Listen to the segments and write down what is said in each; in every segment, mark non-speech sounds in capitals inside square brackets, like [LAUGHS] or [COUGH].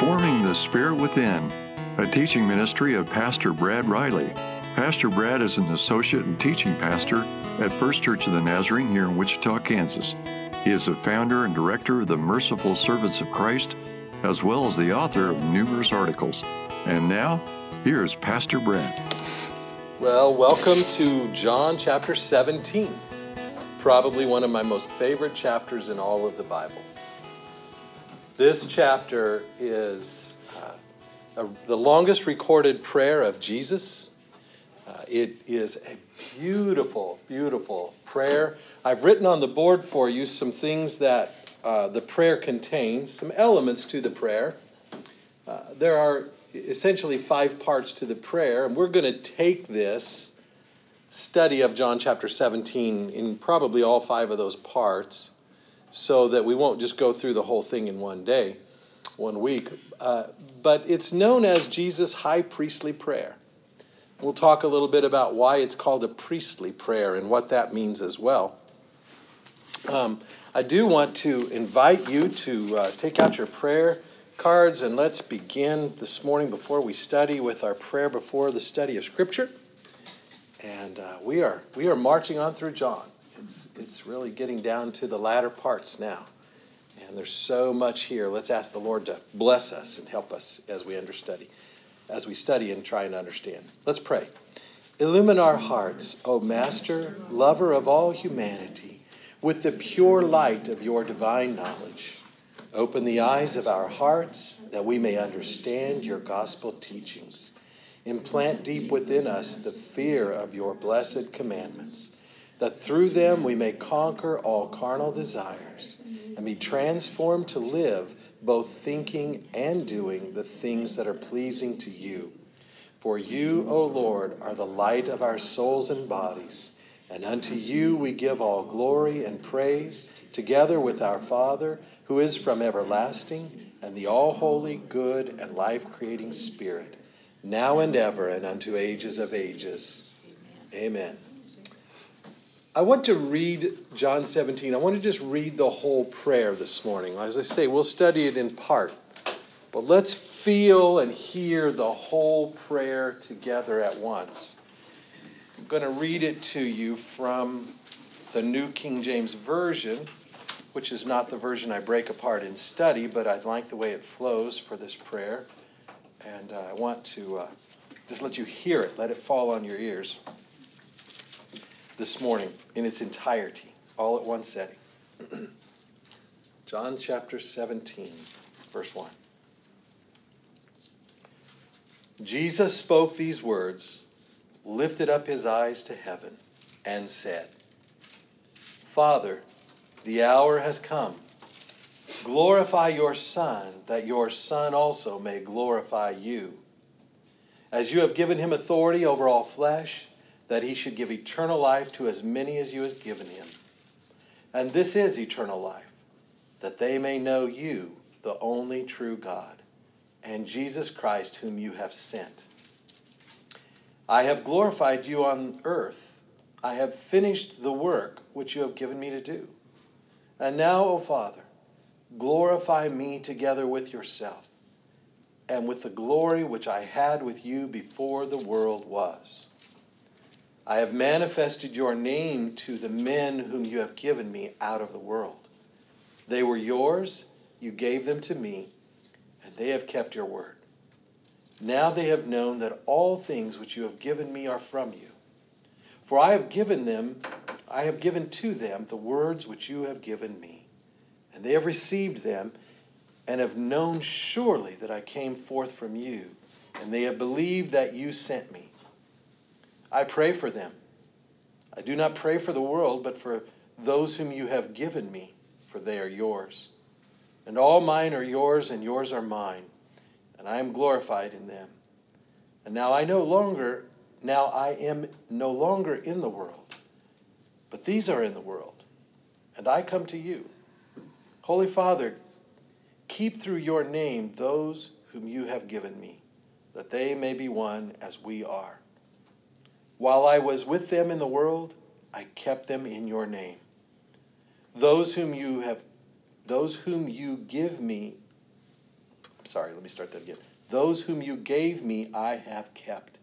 Forming the Spirit Within, a teaching ministry of Pastor Brad Riley. Pastor Brad is an associate and teaching pastor at First Church of the Nazarene here in Wichita, Kansas. He is the founder and director of the Merciful Servants of Christ, as well as the author of numerous articles. And now, here's Pastor Brad. Well, welcome to John chapter 17, probably one of my most favorite chapters in all of the Bible. This chapter is uh, a, the longest recorded prayer of Jesus. Uh, it is a beautiful, beautiful prayer. I've written on the board for you some things that uh, the prayer contains, some elements to the prayer. Uh, there are essentially five parts to the prayer, and we're going to take this study of John chapter 17 in probably all five of those parts so that we won't just go through the whole thing in one day, one week. Uh, but it's known as Jesus' high priestly prayer. We'll talk a little bit about why it's called a priestly prayer and what that means as well. Um, I do want to invite you to uh, take out your prayer cards and let's begin this morning before we study with our prayer before the study of Scripture. And uh, we are we are marching on through John it's it's really getting down to the latter parts now. And there's so much here. Let's ask the Lord to bless us and help us as we understudy, as we study and try and understand. Let's pray. Illumine our hearts, O Master, lover of all humanity, with the pure light of your divine knowledge. Open the eyes of our hearts that we may understand your gospel teachings. Implant deep within us the fear of your blessed commandments that through them we may conquer all carnal desires and be transformed to live both thinking and doing the things that are pleasing to you. For you, O Lord, are the light of our souls and bodies, and unto you we give all glory and praise, together with our Father, who is from everlasting, and the all holy, good, and life creating Spirit, now and ever, and unto ages of ages. Amen. I want to read John 17. I want to just read the whole prayer this morning. As I say, we'll study it in part. But let's feel and hear the whole prayer together at once. I'm going to read it to you from the New King James Version, which is not the version I break apart in study, but I like the way it flows for this prayer. And uh, I want to uh, just let you hear it, let it fall on your ears this morning in its entirety, all at one setting. [CLEARS THROAT] John chapter 17, verse 1. Jesus spoke these words, lifted up his eyes to heaven, and said, Father, the hour has come. Glorify your Son, that your Son also may glorify you. As you have given him authority over all flesh, that he should give eternal life to as many as you have given him. And this is eternal life, that they may know you, the only true God, and Jesus Christ, whom you have sent. I have glorified you on earth. I have finished the work which you have given me to do. And now, O Father, glorify me together with yourself, and with the glory which I had with you before the world was. I have manifested your name to the men whom you have given me out of the world. They were yours, you gave them to me, and they have kept your word. Now they have known that all things which you have given me are from you. For I have given them, I have given to them the words which you have given me, and they have received them, and have known surely that I came forth from you, and they have believed that you sent me. I pray for them. I do not pray for the world, but for those whom you have given me, for they are yours. And all mine are yours, and yours are mine, and I am glorified in them. And now I no longer, now I am no longer in the world, but these are in the world, and I come to you. Holy Father, keep through your name those whom you have given me, that they may be one as we are. While I was with them in the world, I kept them in your name. Those whom you have those whom you give me, sorry, let me start that again. Those whom you gave me, I have kept.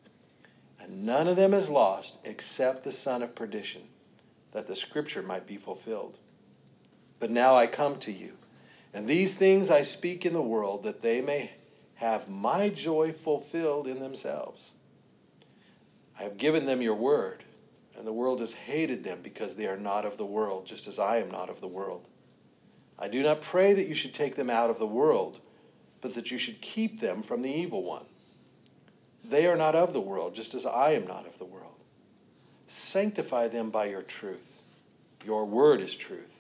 And none of them is lost except the son of perdition, that the scripture might be fulfilled. But now I come to you, and these things I speak in the world, that they may have my joy fulfilled in themselves. I have given them your word, and the world has hated them because they are not of the world, just as I am not of the world. I do not pray that you should take them out of the world, but that you should keep them from the evil one. They are not of the world, just as I am not of the world. Sanctify them by your truth. Your word is truth.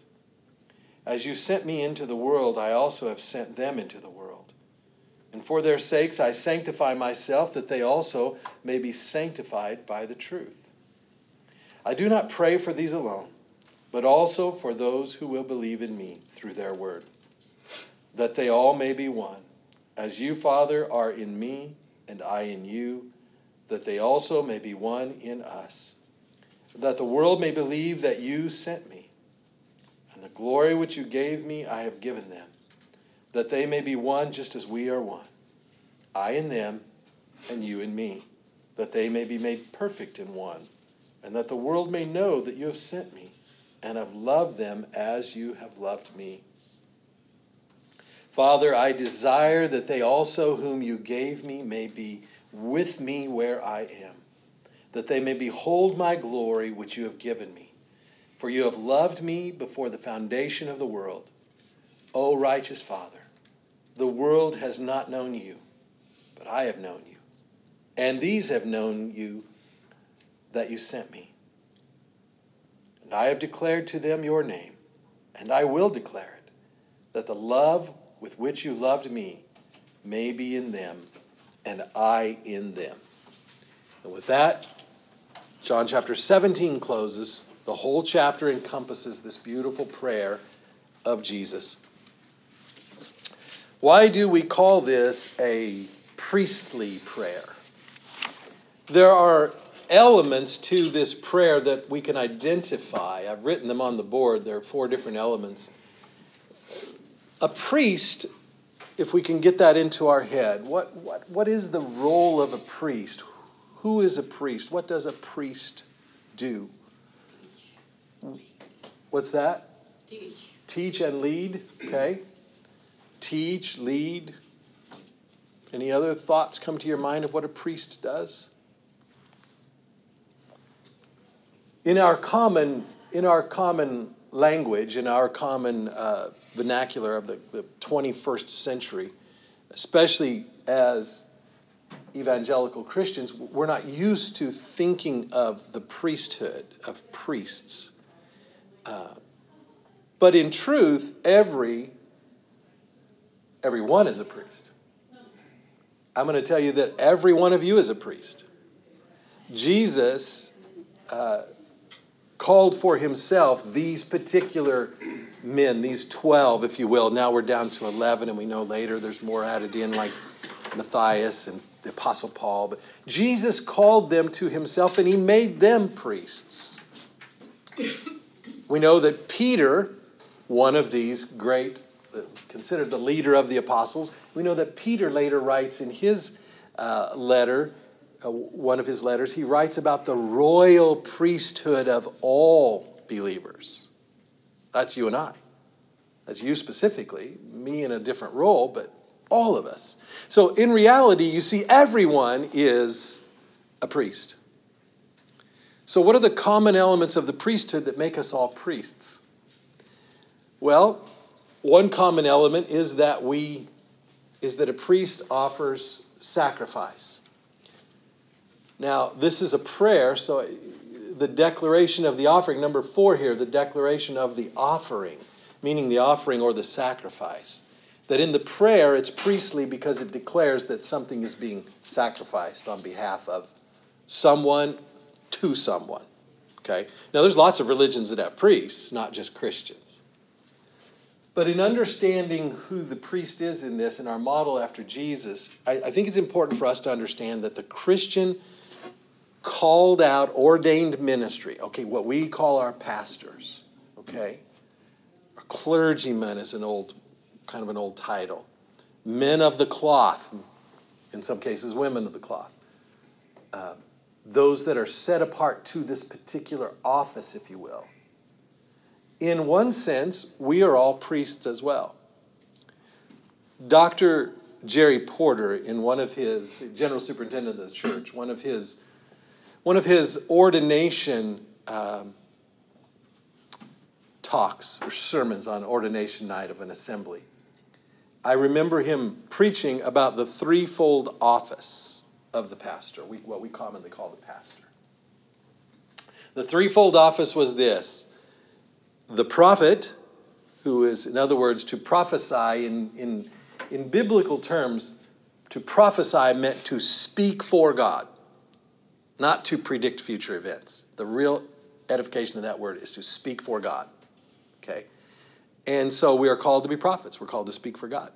As you sent me into the world, I also have sent them into the world. And for their sakes I sanctify myself, that they also may be sanctified by the truth. I do not pray for these alone, but also for those who will believe in me through their word, that they all may be one, as you, Father, are in me and I in you, that they also may be one in us, that the world may believe that you sent me. And the glory which you gave me, I have given them, that they may be one just as we are one. I in them, and you in me, that they may be made perfect in one, and that the world may know that you have sent me, and have loved them as you have loved me. Father, I desire that they also, whom you gave me, may be with me where I am, that they may behold my glory which you have given me. For you have loved me before the foundation of the world. O righteous Father, the world has not known you, but I have known you. And these have known you that you sent me. And I have declared to them your name, and I will declare it, that the love with which you loved me may be in them, and I in them. And with that, John chapter 17 closes. The whole chapter encompasses this beautiful prayer of Jesus. Why do we call this a priestly prayer? There are elements to this prayer that we can identify. I've written them on the board. There are four different elements a priest, if we can get that into our head, what, what, what is the role of a priest? Who is a priest? What does a priest do? What's that? Teach. Teach and lead, okay? Teach, lead. Any other thoughts come to your mind of what a priest does? In our common in our common language, in our common uh, vernacular of the, the 21st century, especially as evangelical Christians, we're not used to thinking of the priesthood, of priests. Uh, but in truth, every everyone is a priest. I'm going to tell you that every one of you is a priest. Jesus uh, called for himself these particular men, these 12, if you will. Now we're down to 11, and we know later there's more added in, like Matthias and the Apostle Paul. But Jesus called them to himself, and he made them priests. We know that Peter, one of these great, considered the leader of the apostles, we know that Peter later writes in his uh, letter uh, one of his letters, he writes about the royal priesthood of all believers. That's you and I. That's you specifically, me in a different role, but all of us. So in reality, you see, everyone is a priest. So, what are the common elements of the priesthood that make us all priests? Well, one common element is that we is that a priest offers sacrifice. Now, this is a prayer, so the declaration of the offering, number four here, the declaration of the offering, meaning the offering or the sacrifice. That in the prayer, it's priestly because it declares that something is being sacrificed on behalf of someone to someone. Okay? Now, there's lots of religions that have priests, not just Christians. But in understanding who the priest is in this, in our model after Jesus, I, I think it's important for us to understand that the Christian called out, ordained ministry. Okay, what we call our pastors. Okay, a clergyman is an old, kind of an old title. men of the cloth, in some cases, women of the cloth. Uh, those that are set apart to this particular office, if you will. In one sense, we are all priests as well. Dr. Jerry Porter, in one of his general superintendent of the church, one of his one of his ordination um, talks or sermons on ordination night of an assembly. I remember him preaching about the threefold office of the pastor, what we commonly call the pastor. The threefold office was this the prophet, who is, in other words, to prophesy in, in, in biblical terms, to prophesy meant to speak for God, not to predict future events. The real edification of that word is to speak for God. Okay? And so we are called to be prophets. We're called to speak for God.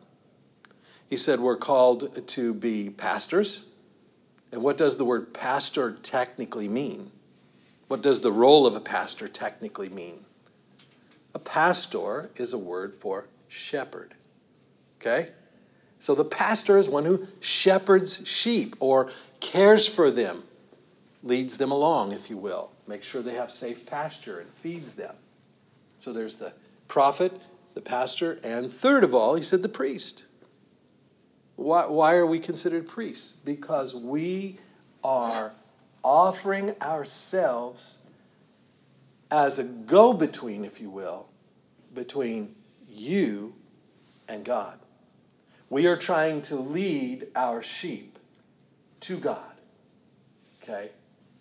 He said we're called to be pastors. And what does the word pastor technically mean? What does the role of a pastor technically mean? A pastor is a word for shepherd. Okay? So the pastor is one who shepherds sheep or cares for them, leads them along, if you will, makes sure they have safe pasture and feeds them. So there's the prophet, the pastor, and third of all, he said the priest. Why, why are we considered priests? Because we are offering ourselves as a go between, if you will, between you and God. We are trying to lead our sheep to God. Okay?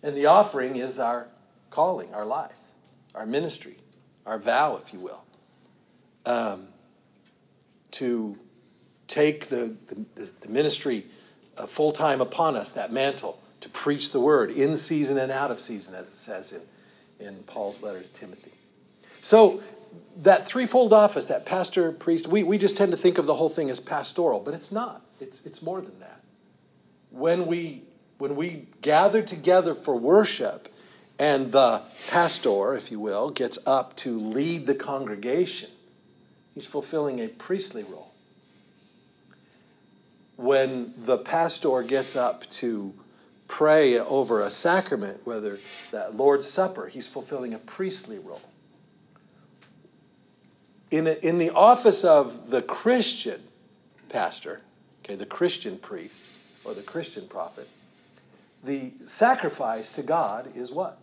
And the offering is our calling, our life, our ministry, our vow, if you will. Um, to take the, the, the ministry uh, full time upon us, that mantle, to preach the word in season and out of season, as it says in, in Paul's letter to Timothy. So, that threefold office, that pastor, priest, we, we just tend to think of the whole thing as pastoral, but it's not. It's, it's more than that. When we, when we gather together for worship, and the pastor, if you will, gets up to lead the congregation, he's fulfilling a priestly role when the pastor gets up to pray over a sacrament, whether that Lord's Supper, he's fulfilling a priestly role. In, a, in the office of the Christian pastor, okay, the Christian priest or the Christian prophet, the sacrifice to God is what?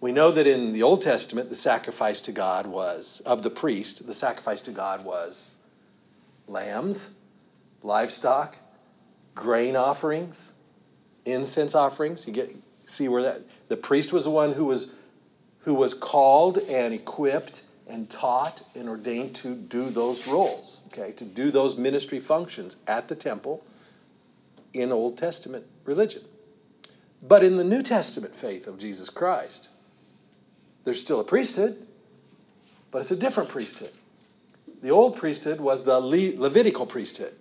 We know that in the Old Testament, the sacrifice to God was, of the priest, the sacrifice to God was lambs livestock, grain offerings, incense offerings. You get see where that the priest was the one who was who was called and equipped and taught and ordained to do those roles, okay, to do those ministry functions at the temple in Old Testament religion. But in the New Testament faith of Jesus Christ, there's still a priesthood, but it's a different priesthood. The old priesthood was the Le- Levitical priesthood.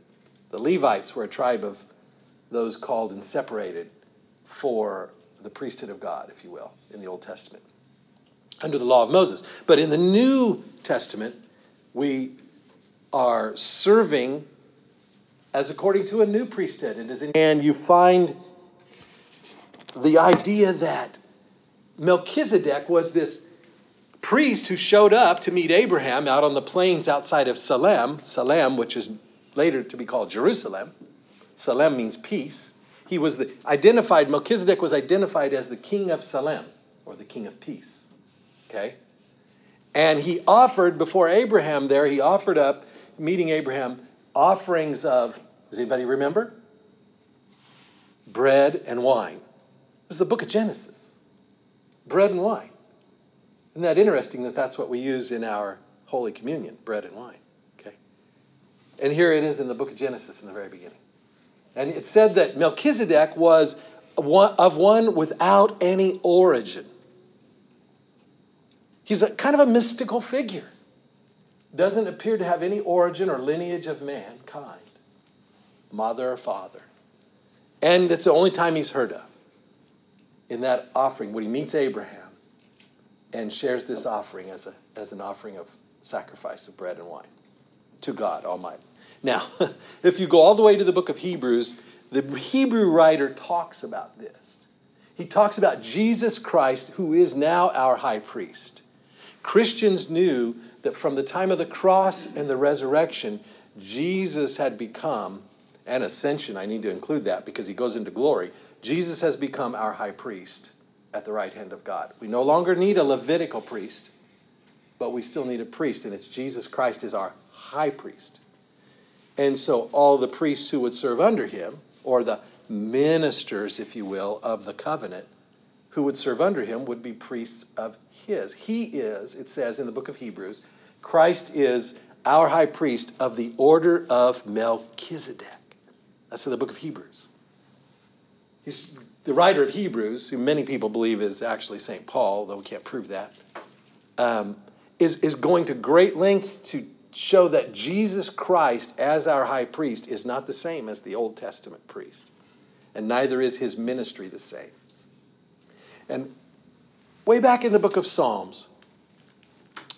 The Levites were a tribe of those called and separated for the priesthood of God, if you will, in the Old Testament, under the law of Moses. But in the New Testament, we are serving as according to a new priesthood. It is in, and you find the idea that Melchizedek was this priest who showed up to meet Abraham out on the plains outside of Salem, Salem, which is later to be called Jerusalem. Salem means peace. He was the, identified, Melchizedek was identified as the king of Salem, or the king of peace. Okay? And he offered, before Abraham there, he offered up, meeting Abraham, offerings of, does anybody remember? Bread and wine. This is the book of Genesis. Bread and wine. Isn't that interesting that that's what we use in our Holy Communion, bread and wine? Okay? And here it is in the book of Genesis in the very beginning. And it said that Melchizedek was of one without any origin. He's a kind of a mystical figure. Doesn't appear to have any origin or lineage of mankind, mother or father. And it's the only time he's heard of in that offering when he meets Abraham and shares this offering as, a, as an offering of sacrifice of bread and wine to God Almighty. Now, [LAUGHS] if you go all the way to the book of Hebrews, the Hebrew writer talks about this. He talks about Jesus Christ, who is now our high priest. Christians knew that from the time of the cross and the resurrection, Jesus had become, and ascension, I need to include that because he goes into glory. Jesus has become our high priest at the right hand of God. We no longer need a Levitical priest, but we still need a priest, and it's Jesus Christ is our high priest. And so all the priests who would serve under him, or the ministers, if you will, of the covenant, who would serve under him would be priests of his. He is, it says in the book of Hebrews, Christ is our high priest of the order of Melchizedek. That's in the book of Hebrews. He's the writer of Hebrews, who many people believe is actually St. Paul, though we can't prove that, um, is, is going to great lengths to show that Jesus Christ, as our high priest, is not the same as the Old Testament priest. And neither is his ministry the same. And way back in the book of Psalms,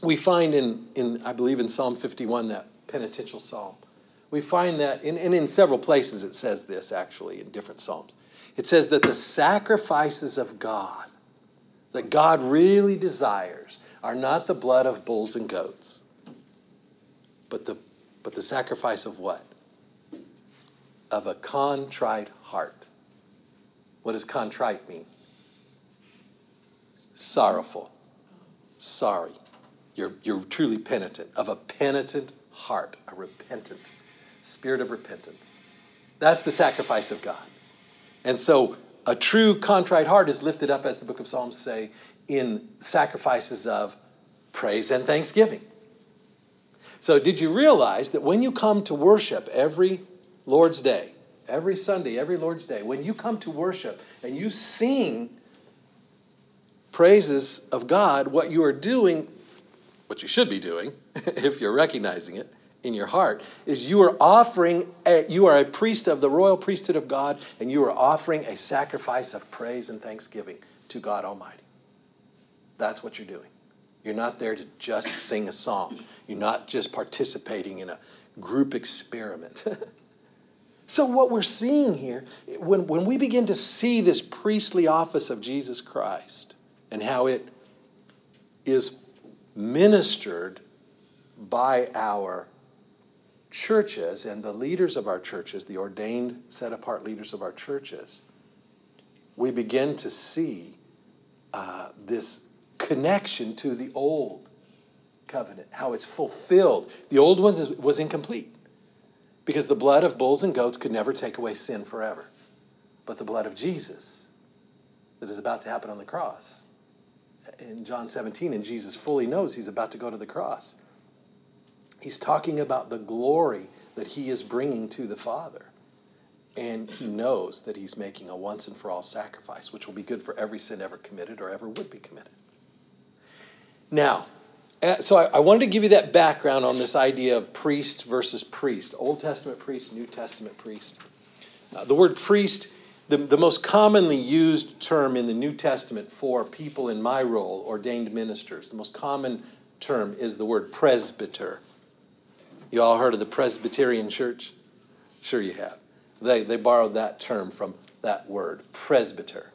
we find in, in I believe in Psalm 51, that penitential psalm, we find that, in, and in several places it says this actually, in different psalms. It says that the sacrifices of God, that God really desires, are not the blood of bulls and goats, but the, but the sacrifice of what? Of a contrite heart. What does contrite mean? Sorrowful. Sorry. You're, you're truly penitent, of a penitent heart, a repentant spirit of repentance. That's the sacrifice of God. And so a true contrite heart is lifted up, as the book of Psalms say, in sacrifices of praise and thanksgiving. So, did you realize that when you come to worship every Lord's Day, every Sunday, every Lord's Day, when you come to worship and you sing praises of God, what you are doing, what you should be doing, [LAUGHS] if you're recognizing it in your heart, is you are offering, a, you are a priest of the royal priesthood of God, and you are offering a sacrifice of praise and thanksgiving to God Almighty. That's what you're doing. You're not there to just sing a song. You're not just participating in a group experiment. [LAUGHS] so, what we're seeing here, when, when we begin to see this priestly office of Jesus Christ and how it is ministered by our churches and the leaders of our churches, the ordained, set apart leaders of our churches, we begin to see uh, this connection to the old covenant, how it's fulfilled. The old one was incomplete because the blood of bulls and goats could never take away sin forever. But the blood of Jesus that is about to happen on the cross in John 17, and Jesus fully knows he's about to go to the cross. He's talking about the glory that he is bringing to the Father. And he knows that he's making a once and for all sacrifice, which will be good for every sin ever committed or ever would be committed. Now, uh, so I, wanted to give you that background on this idea of priest versus priest, Old Testament priest, New Testament priest. Uh, the word priest, the, the most commonly used term in the New Testament for people in my role, ordained ministers, the most common term is the word presbyter. You all heard of the Presbyterian Church? Sure, you have. They, they borrowed that term from that word, presbyter.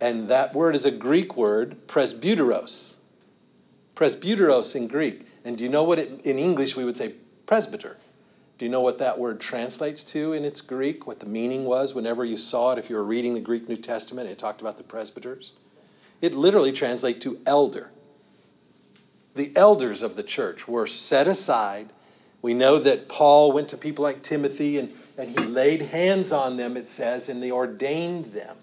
And that word is a Greek word, presbyteros presbyteros in Greek. And do you know what it, in English we would say presbyter? Do you know what that word translates to in its Greek? What the meaning was whenever you saw it, if you were reading the Greek New Testament, it talked about the presbyters? It literally translates to elder. The elders of the church were set aside. We know that Paul went to people like Timothy and, and he laid hands on them, it says, and they ordained them.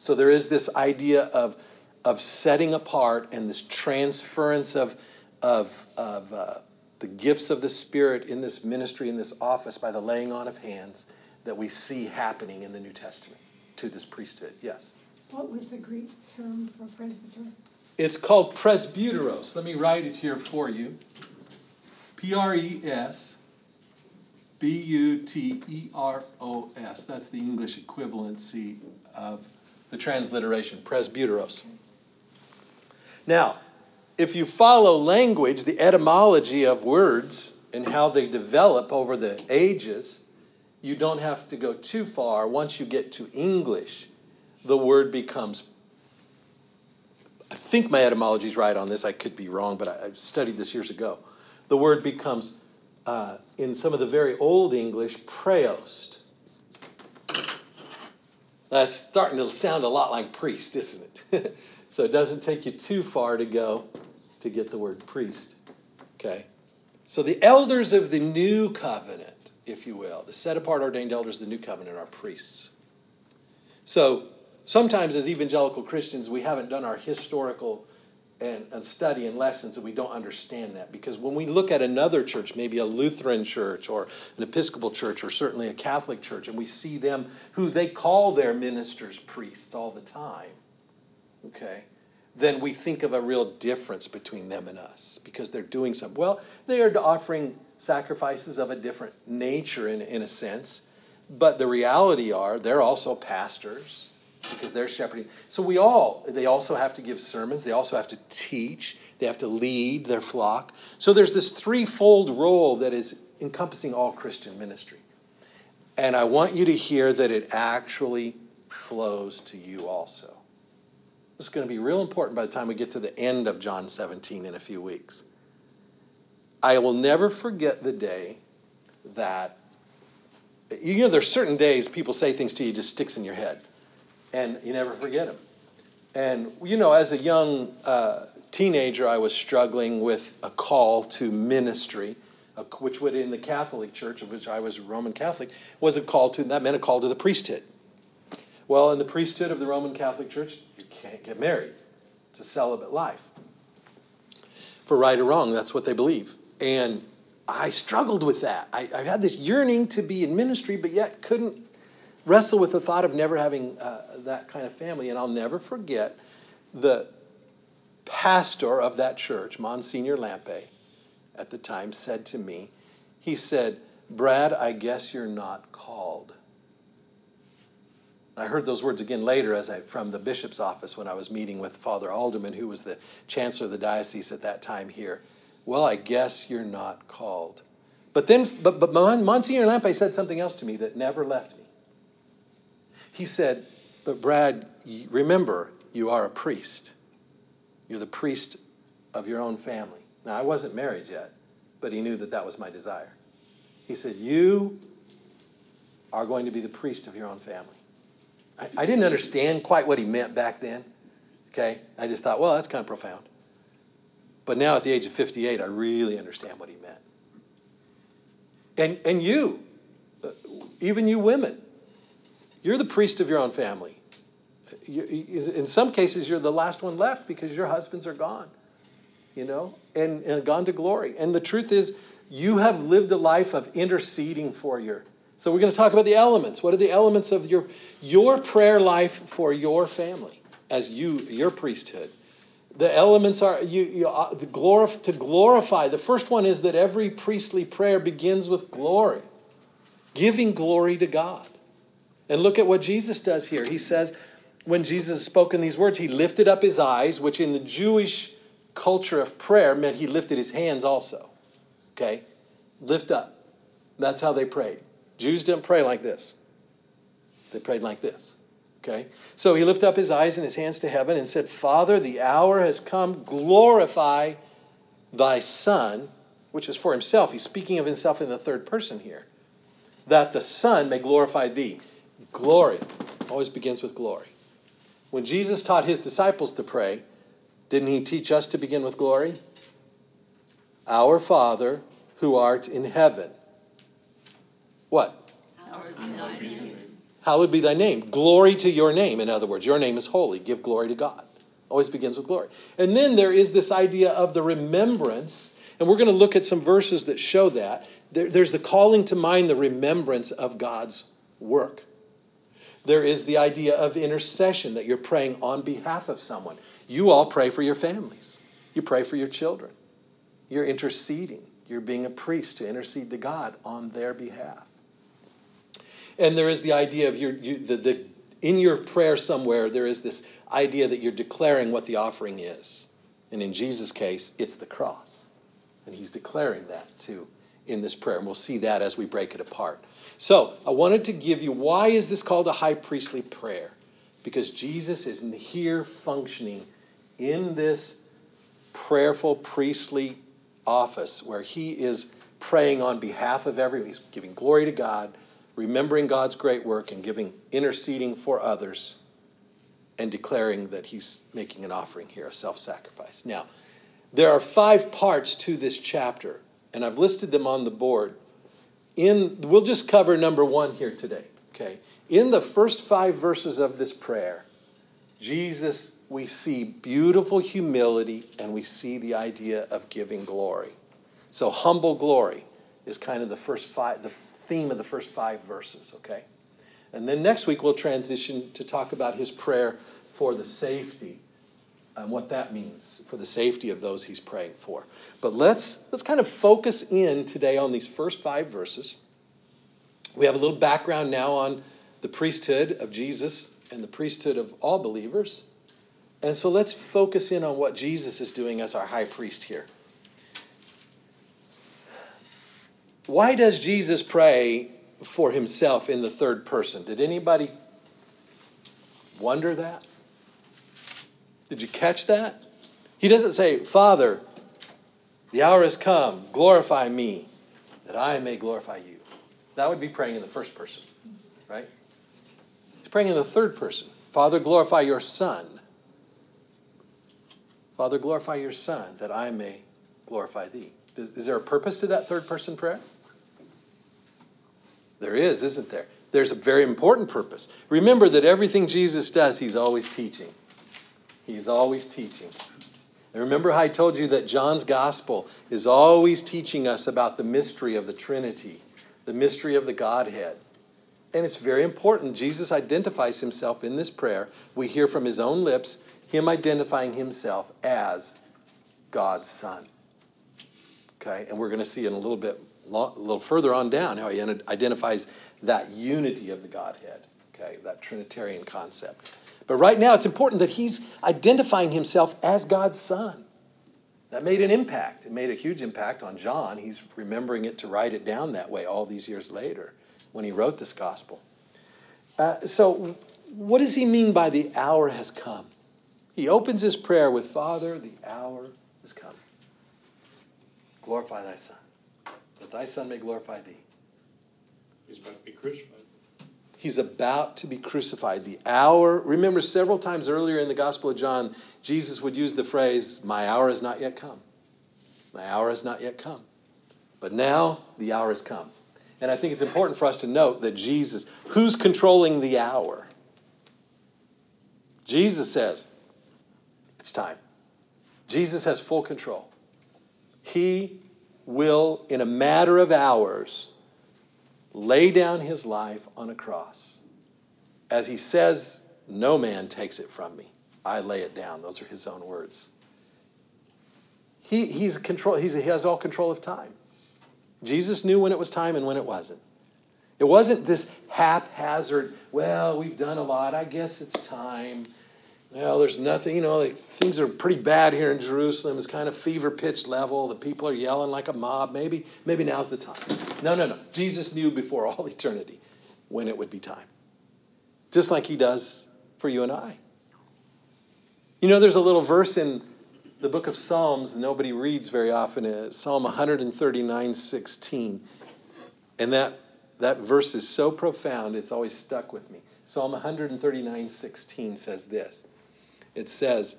So there is this idea of of setting apart and this transference of, of, of uh, the gifts of the Spirit in this ministry, in this office, by the laying on of hands that we see happening in the New Testament to this priesthood. Yes? What was the Greek term for presbyter? It's called presbyteros. Let me write it here for you. P R E S B U T E R O S. That's the English equivalency of the transliteration, presbyteros. Now, if you follow language, the etymology of words and how they develop over the ages, you don't have to go too far. Once you get to English, the word becomes. I think my etymology is right on this. I could be wrong, but I, I studied this years ago. The word becomes, uh, in some of the very old English, praost. Uh, That's starting to sound a lot like priest, isn't it? [LAUGHS] so it doesn't take you too far to go to get the word priest. Okay? So the elders of the new covenant, if you will, the set apart ordained elders of the new covenant are priests. So sometimes as evangelical Christians, we haven't done our historical and, and, study and lessons and we don't understand that. Because when we look at another church maybe a lutheran church or an episcopal church or certainly a catholic church and we see them who they call their ministers priests all the time okay then we think of a real difference between them and us because they're doing something well they are offering sacrifices of a different nature in, in a sense but the reality are they're also pastors because they're shepherding. So we all, they also have to give sermons, they also have to teach, they have to lead their flock. So there's this threefold role that is encompassing all Christian ministry. And I want you to hear that it actually flows to you also. This is going to be real important by the time we get to the end of John 17 in a few weeks. I will never forget the day that, you know, there's certain days people say things to you, just sticks in your head and you never forget them. And, you know, as a young uh, teenager, I was struggling with a call to ministry, which would, in the Catholic Church, of which I was Roman Catholic, was a call to, that meant a call to the priesthood. Well, in the priesthood of the Roman Catholic Church, you can't get married. It's a celibate life. For right or wrong, that's what they believe. And I struggled with that. I, I had this yearning to be in ministry, but yet couldn't wrestle with the thought of never having uh, that kind of family. And I'll never forget the pastor of that church, Monsignor Lampe, at the time said to me, he said, Brad, I guess you're not called. I heard those words again later as I from the bishop's office when I was meeting with Father Alderman, who was the chancellor of the diocese at that time here. Well, I guess you're not called. But then, but, but Monsignor Lampe said something else to me that never left me. He said, But Brad, remember, you are a priest. You're the priest of your own family. Now, I wasn't married yet, but he knew that that was my desire. He said, You are going to be the priest of your own family. I, I didn't understand quite what he meant back then. Okay? I just thought, well, that's kind of profound. But now at the age of 58, I really understand what he meant. And, and you, uh, even you women, you're the priest of your own family. in some cases, you're the last one left because your husbands are gone, you know, and, and gone to glory. And the truth is, you have lived a life of interceding for your. So we're going to talk about the elements. What are the elements of your your prayer life for your family as you your priesthood? The elements are you, you uh, the glorif- to glorify. The first one is that every priestly prayer begins with glory, giving glory to God. And look at what Jesus does here. He says, when Jesus spoke in these words, he lifted up his eyes, which in the Jewish culture of prayer meant he lifted his hands also. Okay? Lift up. That's how they prayed. Jews didn't pray like this, they prayed like this. Okay? So he lifted up his eyes and his hands to heaven and said, Father, the hour has come. Glorify thy Son, which is for himself. He's speaking of himself in the third person here. That the Son may glorify thee. Glory always begins with glory. When Jesus taught his disciples to pray, didn't he teach us to begin with glory? Our Father who art in heaven. What? Hallowed be thy name. Be thy name. Glory to your name, in other words. Your name is holy. Give glory to God. Always begins with glory. And then there is this idea of the remembrance, and we're going to look at some verses that show that. There, there's the calling to mind the remembrance of God's work. There is the idea of intercession, that you're praying on behalf of someone. You all pray for your families, you pray for your children. You're interceding. You're being a priest to intercede to God on their behalf. And there is the idea of your, you, the, the, in your prayer somewhere, there is this idea that you're declaring what the offering is. And in Jesus' case, it's the cross. And he's declaring that too in this prayer. And we'll see that as we break it apart. So I wanted to give you why is this called a high priestly prayer? Because Jesus is here functioning in this prayerful priestly office where he is praying on behalf of everyone. He's giving glory to God, remembering God's great work, and giving interceding for others, and declaring that he's making an offering here, a self-sacrifice. Now, there are five parts to this chapter, and I've listed them on the board. In we'll just cover number one here today. Okay. In the first five verses of this prayer, Jesus, we see beautiful humility and we see the idea of giving glory. So humble glory is kind of the first five, the theme of the first five verses, okay? And then next week we'll transition to talk about his prayer for the safety and what that means for the safety of those he's praying for. But let's let's kind of focus in today on these first five verses. We have a little background now on the priesthood of Jesus and the priesthood of all believers. And so let's focus in on what Jesus is doing as our high priest here. Why does Jesus pray for himself in the third person? Did anybody wonder that? Did you catch that? He doesn't say, Father, the hour has come, glorify me, that I may glorify you. That would be praying in the first person, right? He's praying in the third person. Father, glorify your Son. Father, glorify your Son, that I may glorify thee. Is, there a purpose to that third person prayer? There is, isn't there? There's a very important purpose. Remember that everything Jesus does, he's always teaching. He's always teaching. And remember how I told you that John's gospel is always teaching us about the mystery of the Trinity, the mystery of the Godhead. And it's very important. Jesus identifies himself in this prayer. We hear from his own lips him identifying himself as God's Son. Okay, and we're going to see in a little bit a little further on down how he identifies that unity of the Godhead, okay, that Trinitarian concept. But right now, it's important that he's identifying himself as God's son. That made an impact. It made a huge impact on John. He's remembering it to write it down that way all these years later when he wrote this gospel. Uh, so, what does he mean by the hour has come? He opens his prayer with Father, the hour has come. Glorify thy Son that thy Son may glorify thee. He's about to be crucified. He's about to be crucified. The hour, remember several times earlier in the Gospel of John, Jesus would use the phrase, My hour has not yet come. My hour has not yet come. But now the hour has come. And I think it's important for us to note that Jesus, who's controlling the hour? Jesus says, It's time. Jesus has full control. He will, in a matter of hours, lay down his life on a cross. As he says, No man takes it from me. I lay it down. Those are his own words. He, he's control, he's, he has all control of time. Jesus knew when it was time and when it wasn't. It wasn't this haphazard, well, we've done a lot. I guess it's time well, there's nothing, you know, like, things are pretty bad here in Jerusalem. It's kind of fever pitch level. The people are yelling like a mob. Maybe, maybe now's the time. No, no, no. Jesus knew before all [LAUGHS] eternity when it would be time. Just like he does for you and I. You know, there's a little verse in the book of Psalms nobody reads very often. It's Psalm 139, 16. And that, that verse is so profound, it's always stuck with me. Psalm 139, 16 says this it says,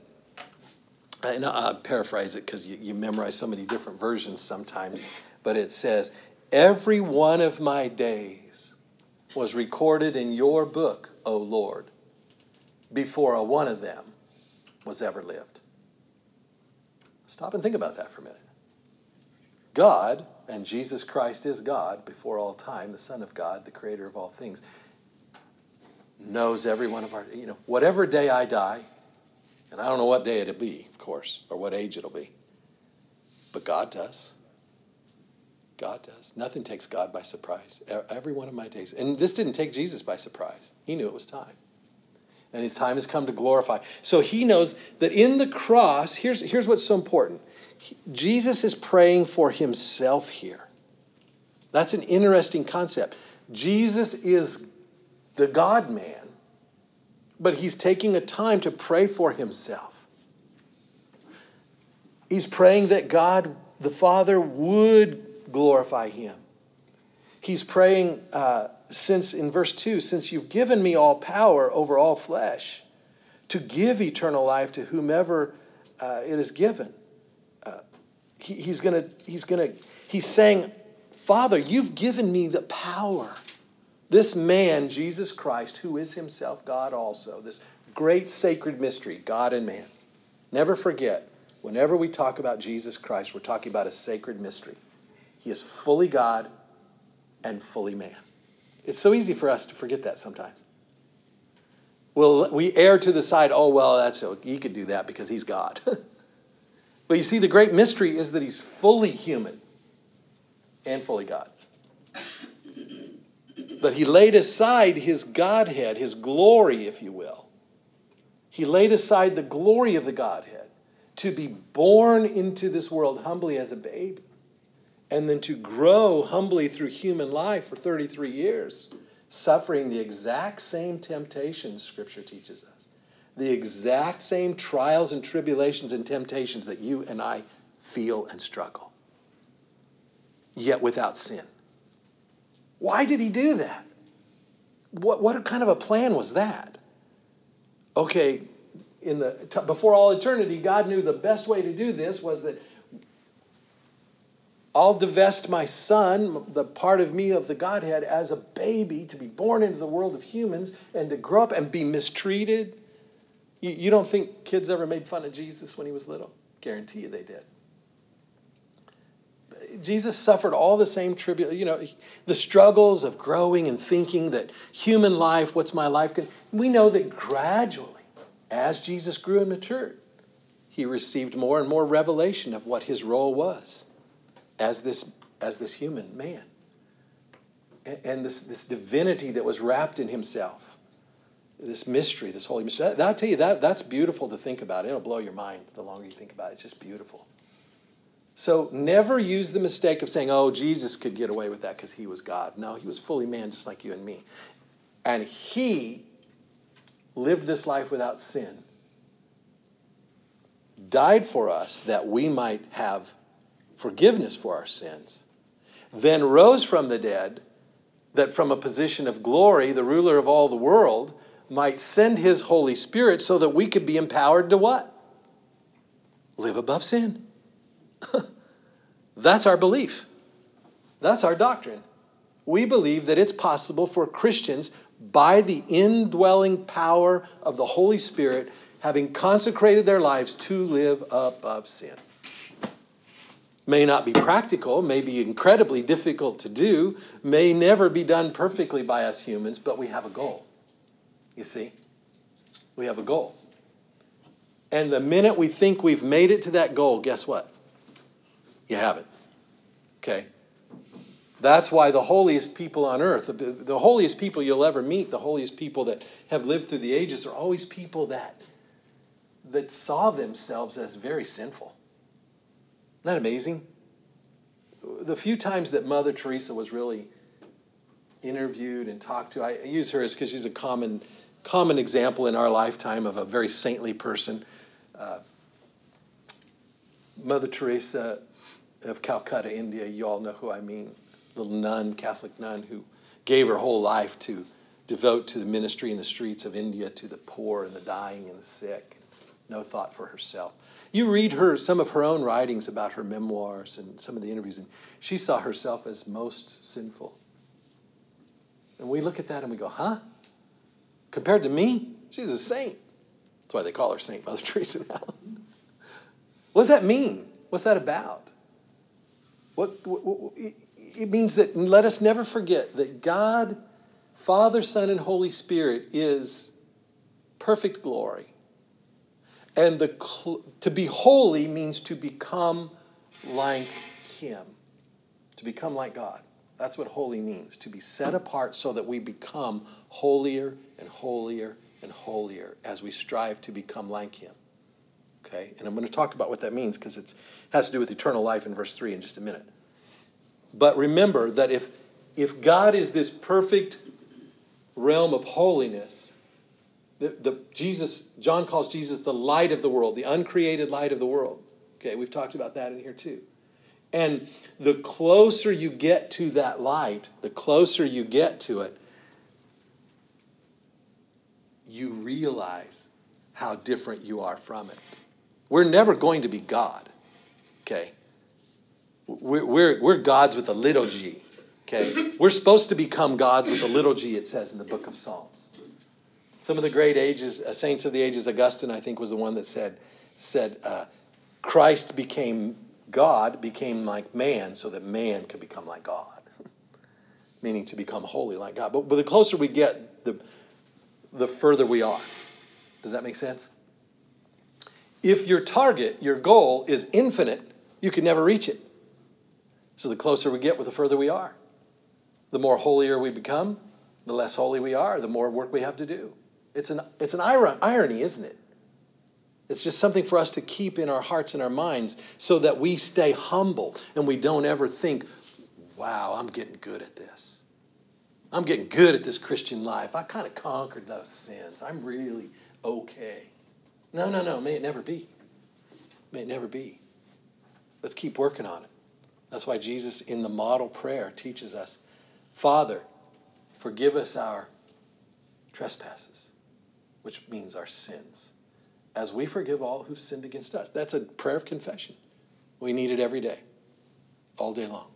and I'll paraphrase it because you, you memorize so many different versions sometimes, but it says, Every one of my days was recorded in your book, O Lord, before a one of them was ever lived. Stop and think about that for a minute. God, and Jesus Christ is God before all time, the Son of God, the creator of all things, knows every one of our, you know, whatever day I die, and I don't know what day it'll be, of course, or what age it'll be. But God does. God does. Nothing takes God by surprise. Every one of my days. And this didn't take Jesus by surprise. He knew it was time. And his time has come to glorify. So he knows that in the cross, here's, here's what's so important. Jesus is praying for himself here. That's an interesting concept. Jesus is the God man, but he's taking a time to pray for himself. He's praying that God the Father would glorify him. He's praying, uh, since in verse 2, since you've given me all power over all flesh, to give eternal life to whomever uh, it is given. Uh, he, he's going to, he's going to, he's saying, Father, you've given me the power. This man, Jesus Christ, who is himself God also, this great sacred mystery, God and man. Never forget, Whenever we talk about Jesus Christ, we're talking about a sacred mystery. He is fully God and fully man. It's so easy for us to forget that sometimes. Well, we err to the side, oh, well, that's he could do that because he's God. [LAUGHS] but you see, the great mystery is that he's fully human and fully God. But he laid aside his Godhead, his glory, if you will. He laid aside the glory of the Godhead to be born into this world humbly as a baby, and then to grow humbly through human life for 33 years, suffering the exact same temptations Scripture teaches us, the exact same trials and tribulations and temptations that you and I feel and struggle, yet without sin. Why did he do that? What, what kind of a plan was that? Okay, in the before all eternity, God knew the best way to do this was that I'll divest my son, the part of me of the Godhead, as a baby to be born into the world of humans and to grow up and be mistreated. You, you don't think kids ever made fun of Jesus when he was little? Guarantee you they did. Jesus suffered all the same tribute, you know, the struggles of growing and thinking that human life, what's my life? We know that gradually as Jesus grew and matured, he received more and more revelation of what his role was as this, as this human man. And, and this, this divinity that was wrapped in himself. This mystery, this holy mystery. I'll tell you, that, that's beautiful to think about. It'll blow your mind the longer you think about it. It's just beautiful. So never use the mistake of saying, oh, Jesus could get away with that because he was God. No, he was fully man just like you and me. And he lived this life without sin, died for us that we might have forgiveness for our sins, then rose from the dead, that from a position of glory, the ruler of all the world might send his Holy Spirit so that we could be empowered to what? Live above sin. [LAUGHS] That's our belief. That's our doctrine. We believe that it's possible for Christians by the indwelling power of the Holy Spirit, having consecrated their lives to live above sin. May not be practical, may be incredibly difficult to do, may never be done perfectly by us humans, but we have a goal. You see? We have a goal. And the minute we think we've made it to that goal, guess what? You have it. Okay? That's why the holiest people on earth, the, the holiest people you'll ever meet, the holiest people that have lived through the ages, are always people that that saw themselves as very sinful. Isn't that amazing? The few times that Mother Teresa was really interviewed and talked to, I use her as because she's a common common example in our lifetime of a very saintly person. Uh, Mother Teresa of Calcutta, India, you all know who I mean little nun, Catholic nun, who gave her whole life to devote to the ministry in the streets of India to the poor and the dying and the sick. No thought for herself. You read her some of her own writings about her memoirs and some of the interviews, and she saw herself as most sinful. And we look at that and we go, huh? Compared to me, she's a saint. That's why they call her Saint Mother [LAUGHS] Teresa now. what does that mean? What's that about? What, what, it means that let us never forget that God, Father, Son, and Holy Spirit is perfect glory. And the, to be holy means to become like Him, to become like God. That's what holy means, to be set apart so that we become holier and holier and holier as we strive to become like Him. Okay? And I'm going to talk about what that means because it has to do with eternal life in verse 3 in just a minute. But remember that if, if God is this perfect realm of holiness, the, the, Jesus, John calls Jesus the light of the world, the uncreated light of the world. Okay, we've talked about that in here too. And the closer you get to that light, the closer you get to it, you realize how different you are from it. We're never going to be God, okay? We're, we're, we're gods with a little g, okay? We're supposed to become gods with a little g, it says in the book of Psalms. Some of the great ages, uh, saints of the ages, Augustine, I think, was the one that said, said uh, Christ became God, became like man, so that man could become like God, [LAUGHS] meaning to become holy like God. But, but the closer we get, the, the further we are. Does that make sense? If your target, your goal is infinite, you can never reach it. So the closer we get, with the further we are. The more holier we become, the less holy we are, the more work we have to do. It's an, it's an irony, isn't it? It's just something for us to keep in our hearts and our minds so that we stay humble and we don't ever think, wow, I'm getting good at this. I'm getting good at this Christian life. I kind of conquered those sins. I'm really okay. No, no, no. May it never be. May it never be. Let's keep working on it. That's why Jesus in the model prayer teaches us Father, forgive us our trespasses, which means our sins, as we forgive all who've sinned against us. That's a prayer of confession. We need it every day, all day long.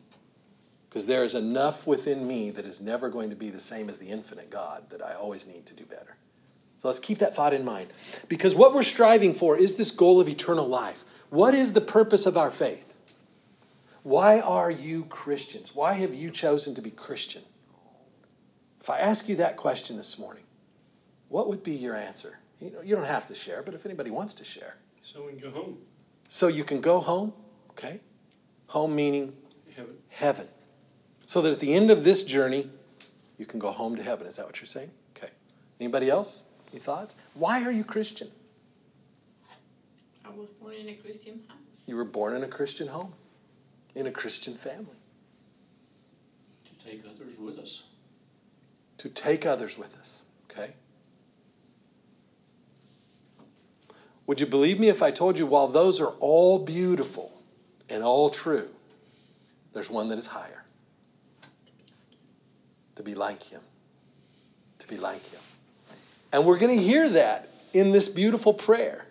Because there is enough within me that is never going to be the same as the infinite God that I always need to do better. So let's keep that thought in mind. Because what we're striving for is this goal of eternal life. What is the purpose of our faith? Why are you Christians? Why have you chosen to be Christian? If I ask you that question this morning, what would be your answer? You, know, you don't have to share, but if anybody wants to share. So we can go home. So you can go home, okay? Home meaning heaven. Heaven. So that at the end of this journey, you can go home to heaven. Is that what you're saying? Okay. Anybody else? Any thoughts? Why are you Christian? I was born in a Christian house. You were born in a Christian home, in a Christian family. To take others with us. To take others with us. Okay? Would you believe me if I told you while those are all beautiful and all true, there's one that is higher? To be like him. To be like him. And we're going to hear that in this beautiful prayer,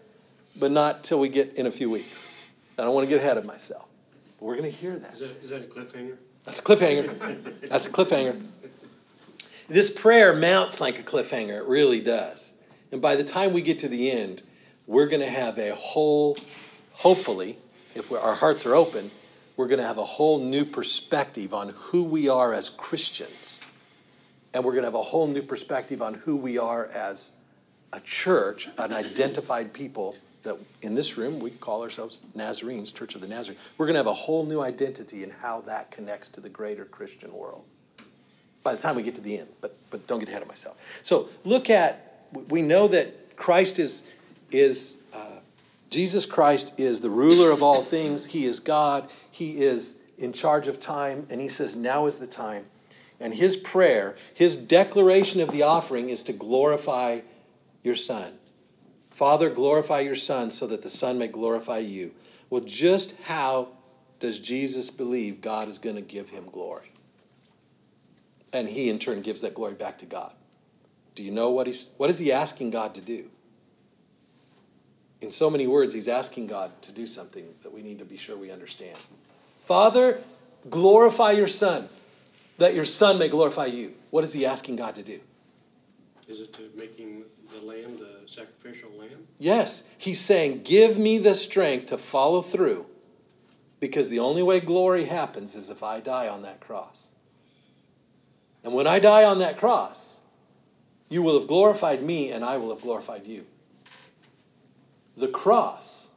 but not till we get in a few weeks. I don't want to get ahead of myself. But we're going to hear that. Is that, is that a cliffhanger? That's a cliffhanger. That's a cliffhanger. This prayer mounts like a cliffhanger. It really does. And by the time we get to the end, we're going to have a whole, hopefully, if our hearts are open, we're going to have a whole new perspective on who we are as Christians and we're going to have a whole new perspective on who we are as a church, an identified people that in this room we call ourselves Nazarenes, Church of the Nazarene. We're going to have a whole new identity in how that connects to the greater Christian world. By the time we get to the end, but but don't get ahead of myself. So look at we know that Christ is is uh, Jesus Christ is the ruler of all things. He is God. He is in charge of time, and he says now is the time and his prayer, his declaration of the offering is to glorify your Son. Father, glorify your Son so that the Son may glorify you. Well, just how does Jesus believe God is going to give him glory? And he, in turn, gives that glory back to God. Do you know what he's what is he asking God to do? In so many words, he's asking God to do something that we need to be sure we understand. Father, glorify your Son that your son may glorify you. What is he asking God to do? Is it to making the lamb the sacrificial lamb? Yes. He's saying, Give me the strength to follow through because the only way glory happens is if I die on that cross. And when I die on that cross, you will have glorified me and I will have glorified you. The cross,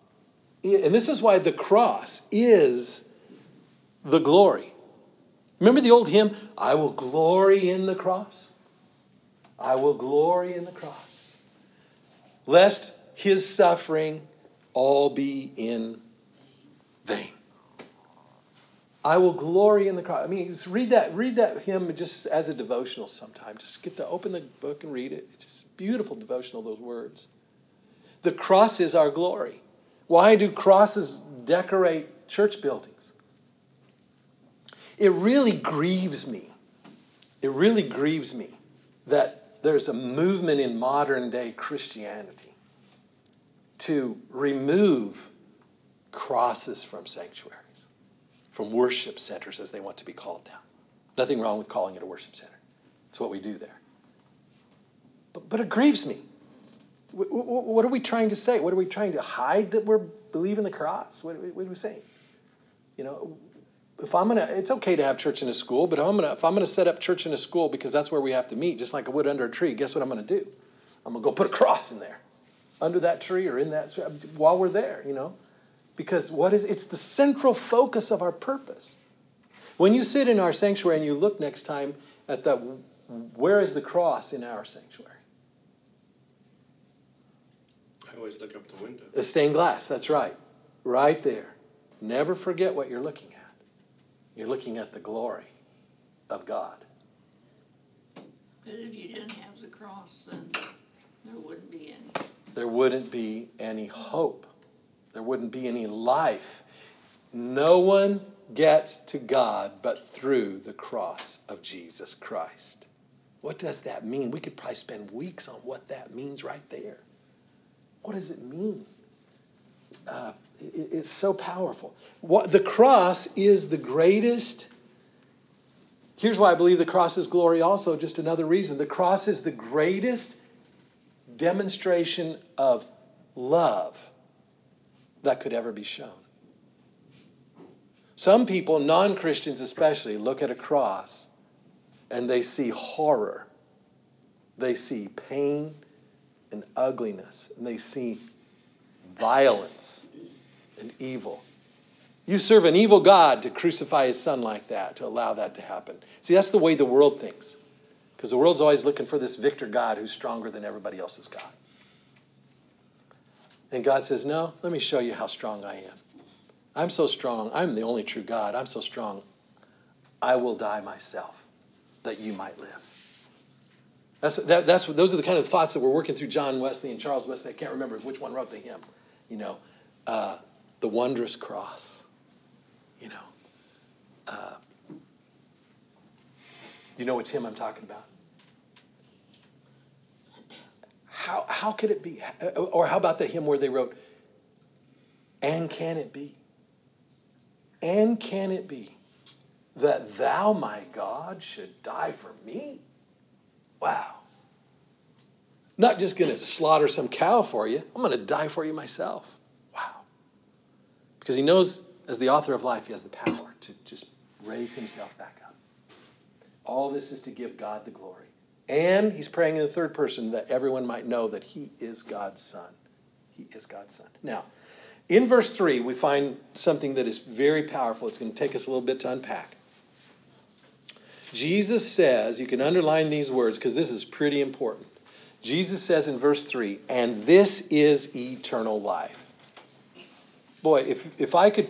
and this is why the cross is the glory. Remember the old hymn, I will glory in the cross? I will glory in the cross. Lest his suffering all be in vain. I will glory in the cross. I mean, just read that, read that hymn just as a devotional sometime. Just get to open the book and read it. It's just beautiful devotional, those words. The cross is our glory. Why do crosses decorate church buildings? It really grieves me. It really grieves me that there's a movement in modern day Christianity to remove crosses from sanctuaries, from worship centers as they want to be called now. Nothing wrong with calling it a worship center. It's what we do there. But, but it grieves me. What are we trying to say? What are we trying to hide that we're believing the cross? What, what are we saying? You know, if I'm gonna, it's okay to have church in a school, but if I'm gonna, if I'm gonna set up church in a school because that's where we have to meet, just like I would under a tree, guess what I'm gonna do? I'm gonna go put a cross in there, under that tree or in that while we're there, you know, because what is? It's the central focus of our purpose. When you sit in our sanctuary and you look next time at that, where is the cross in our sanctuary? I always look up the window. The stained glass. That's right, right there. Never forget what you're looking at. You're looking at the glory of God. But if you didn't have the cross, then there wouldn't be any. There wouldn't be any hope. There wouldn't be any life. No one gets to God but through the cross of Jesus Christ. What does that mean? We could probably spend weeks on what that means right there. What does it mean? Uh, it's so powerful. What, the cross is the greatest. Here's why I believe the cross is glory, also, just another reason. The cross is the greatest demonstration of love that could ever be shown. Some people, non Christians especially, look at a cross and they see horror, they see pain and ugliness, and they see violence and evil. You serve an evil God to crucify his son like that, to allow that to happen. See, that's the way the world thinks. Because the world's always looking for this victor God who's stronger than everybody else's God. And God says, No, let me show you how strong I am. I'm so strong. I'm the only true God. I'm so strong. I will die myself that you might live. That's, that, that's, those are the kind of thoughts that we're working through John Wesley and Charles Wesley. I can't remember which one wrote the hymn. You know, uh, the wondrous cross. You know, uh, you know which hymn I'm talking about. How how could it be? Or how about the hymn where they wrote, "And can it be? And can it be that Thou, my God, should die for me?" Wow. Not just going to slaughter some cow for you. I'm going to die for you myself. Because he knows, as the author of life, he has the power to just raise himself back up. All this is to give God the glory. And he's praying in the third person that everyone might know that he is God's son. He is God's son. Now, in verse 3, we find something that is very powerful. It's going to take us a little bit to unpack. Jesus says, you can underline these words because this is pretty important. Jesus says in verse 3, and this is eternal life boy, if if I could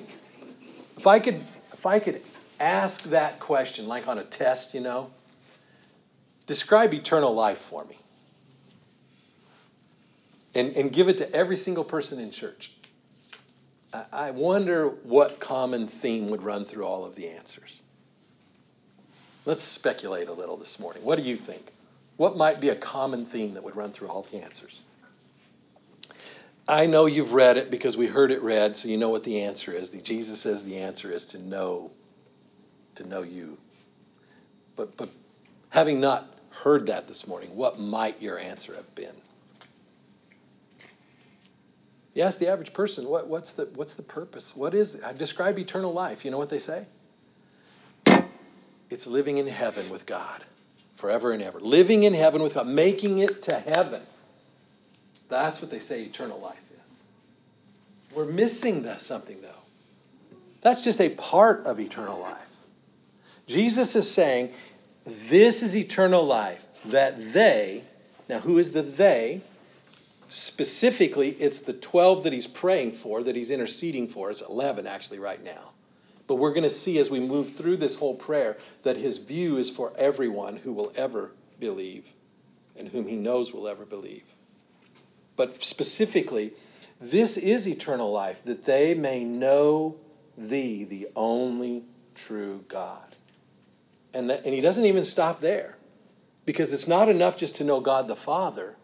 if I could if I could ask that question like on a test, you know, describe eternal life for me. And, and give it to every single person in church. I, I wonder what common theme would run through all of the answers. Let's speculate a little this morning. What do you think? What might be a common theme that would run through all the answers? I know you've read it because we heard it read, so you know what the answer is. Jesus says the answer is to know, to know you. But, but having not heard that this morning, what might your answer have been? You ask the average person, what, what's, the, what's the purpose? What is it? I've described eternal life. You know what they say? It's living in heaven with God forever and ever. Living in heaven with God, making it to heaven. That's what they say eternal life is. We're missing the, something, though. That's just a part of eternal life. Jesus is saying, This is eternal life, that they, now who is the they? Specifically, it's the 12 that he's praying for, that he's interceding for. It's 11 actually right now. But we're going to see as we move through this whole prayer that his view is for everyone who will ever believe and whom he knows will ever believe. But specifically, this is eternal life, that they may know thee, the only true God. And, that, and he doesn't even stop there, because it's not enough just to know God the Father.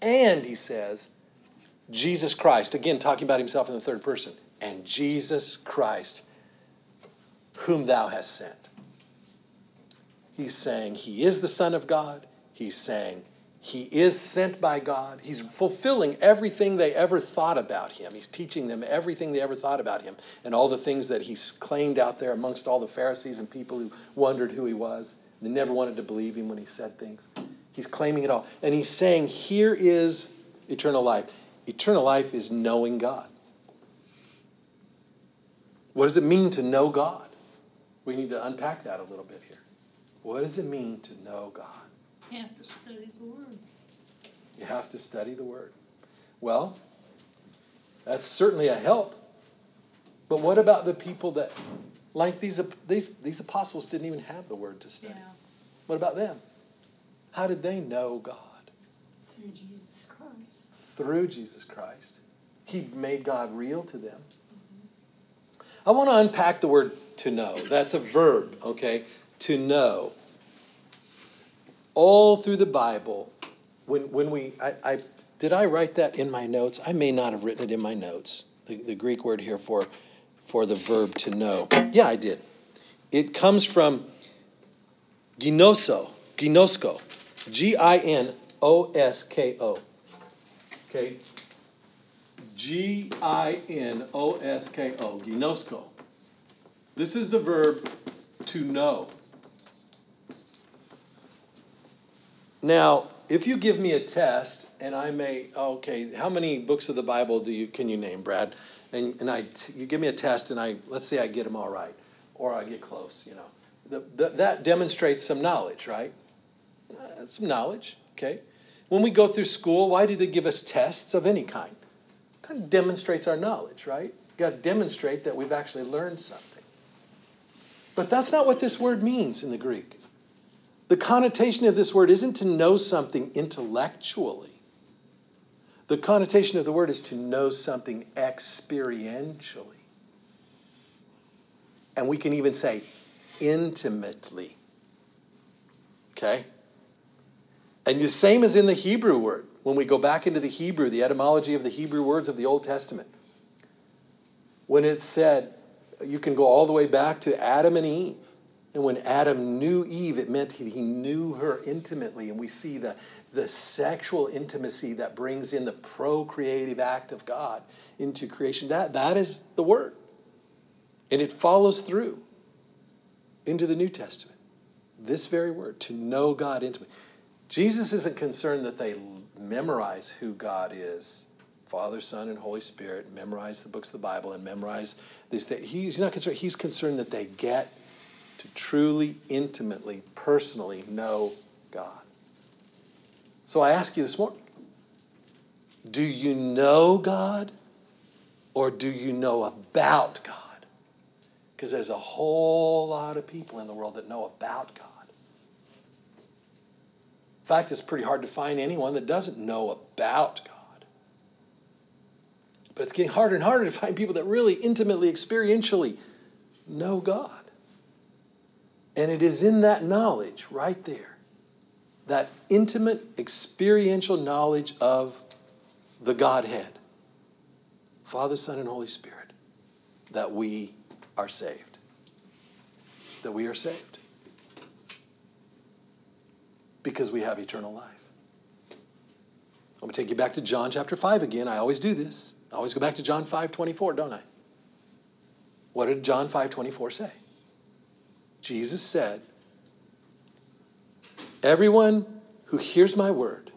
And he says, Jesus Christ, again talking about himself in the third person, and Jesus Christ, whom thou hast sent. He's saying he is the Son of God. He's saying he is sent by God. He's fulfilling everything they ever thought about him. He's teaching them everything they ever thought about him and all the things that he's claimed out there amongst all the Pharisees and people who wondered who he was. They never wanted to believe him when he said things. He's claiming it all. And he's saying, Here is eternal life. Eternal life is knowing God. What does it mean to know God? We need to unpack that a little bit here. What does it mean to know God? You have to study the Word. You have to study the Word. Well, that's certainly a help. But what about the people that, like these, these, these apostles, didn't even have the Word to study? Yeah. What about them? How did they know God? Through Jesus Christ. Through Jesus Christ. He made God real to them. Mm-hmm. I want to unpack the word to know. That's a verb, okay? To know. All through the Bible, when, when we, I, I, did I write that in my notes? I may not have written it in my notes. The, the Greek word here for, for the verb to know. Yeah, I did. It comes from ginoso, ginosko, G I N O S K O. Okay? G I N O S K O, ginosko. This is the verb to know. Now, if you give me a test and I may, okay, how many books of the Bible do you can you name, Brad? And, and I, you give me a test and I, let's say I get them all right, or I get close, you know. The, the, that demonstrates some knowledge, right? Uh, some knowledge, okay? When we go through school, why do they give us tests of any kind? Kind of demonstrates our knowledge, right? Got to demonstrate that we've actually learned something. But that's not what this word means in the Greek. The connotation of this word isn't to know something intellectually. The connotation of the word is to know something experientially. And we can even say intimately. Okay? And the same as in the Hebrew word. When we go back into the Hebrew, the etymology of the Hebrew words of the Old Testament, when it said, you can go all the way back to Adam and Eve. And when Adam knew Eve, it meant he, knew her intimately. And we see the, the sexual intimacy that brings in the procreative act of God into creation. That, that is the word. And it follows through into the New Testament. This very word, to know God intimately. Jesus isn't concerned that they memorize who God is Father, Son, and Holy Spirit, memorize the books of the Bible and memorize these things. He's not concerned. He's concerned that they get to truly, intimately, personally know God. So I ask you this morning do you know God or do you know about God? Because there's a whole lot of people in the world that know about God. In fact, it's pretty hard to find anyone that doesn't know about God. But it's getting harder and harder to find people that really intimately, experientially know God. And it is in that knowledge right there, that intimate, experiential knowledge of the Godhead, Father, Son, and Holy Spirit, that we are saved. That we are saved. Because we have eternal life. I'm going to take you back to John chapter 5 again. I always do this. I always go back to John 5 24, don't I? What did John 5 24 say? Jesus said, Everyone who hears my word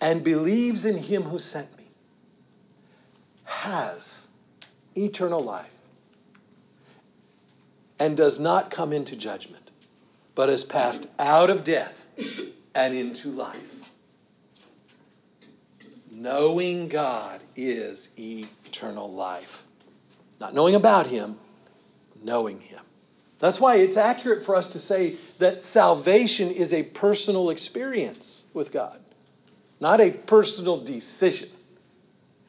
and believes in him who sent me has eternal life and does not come into judgment, but has passed out of death and into life. Knowing God is eternal life. Not knowing about him, knowing Him. That's why it's accurate for us to say that salvation is a personal experience with God, not a personal decision.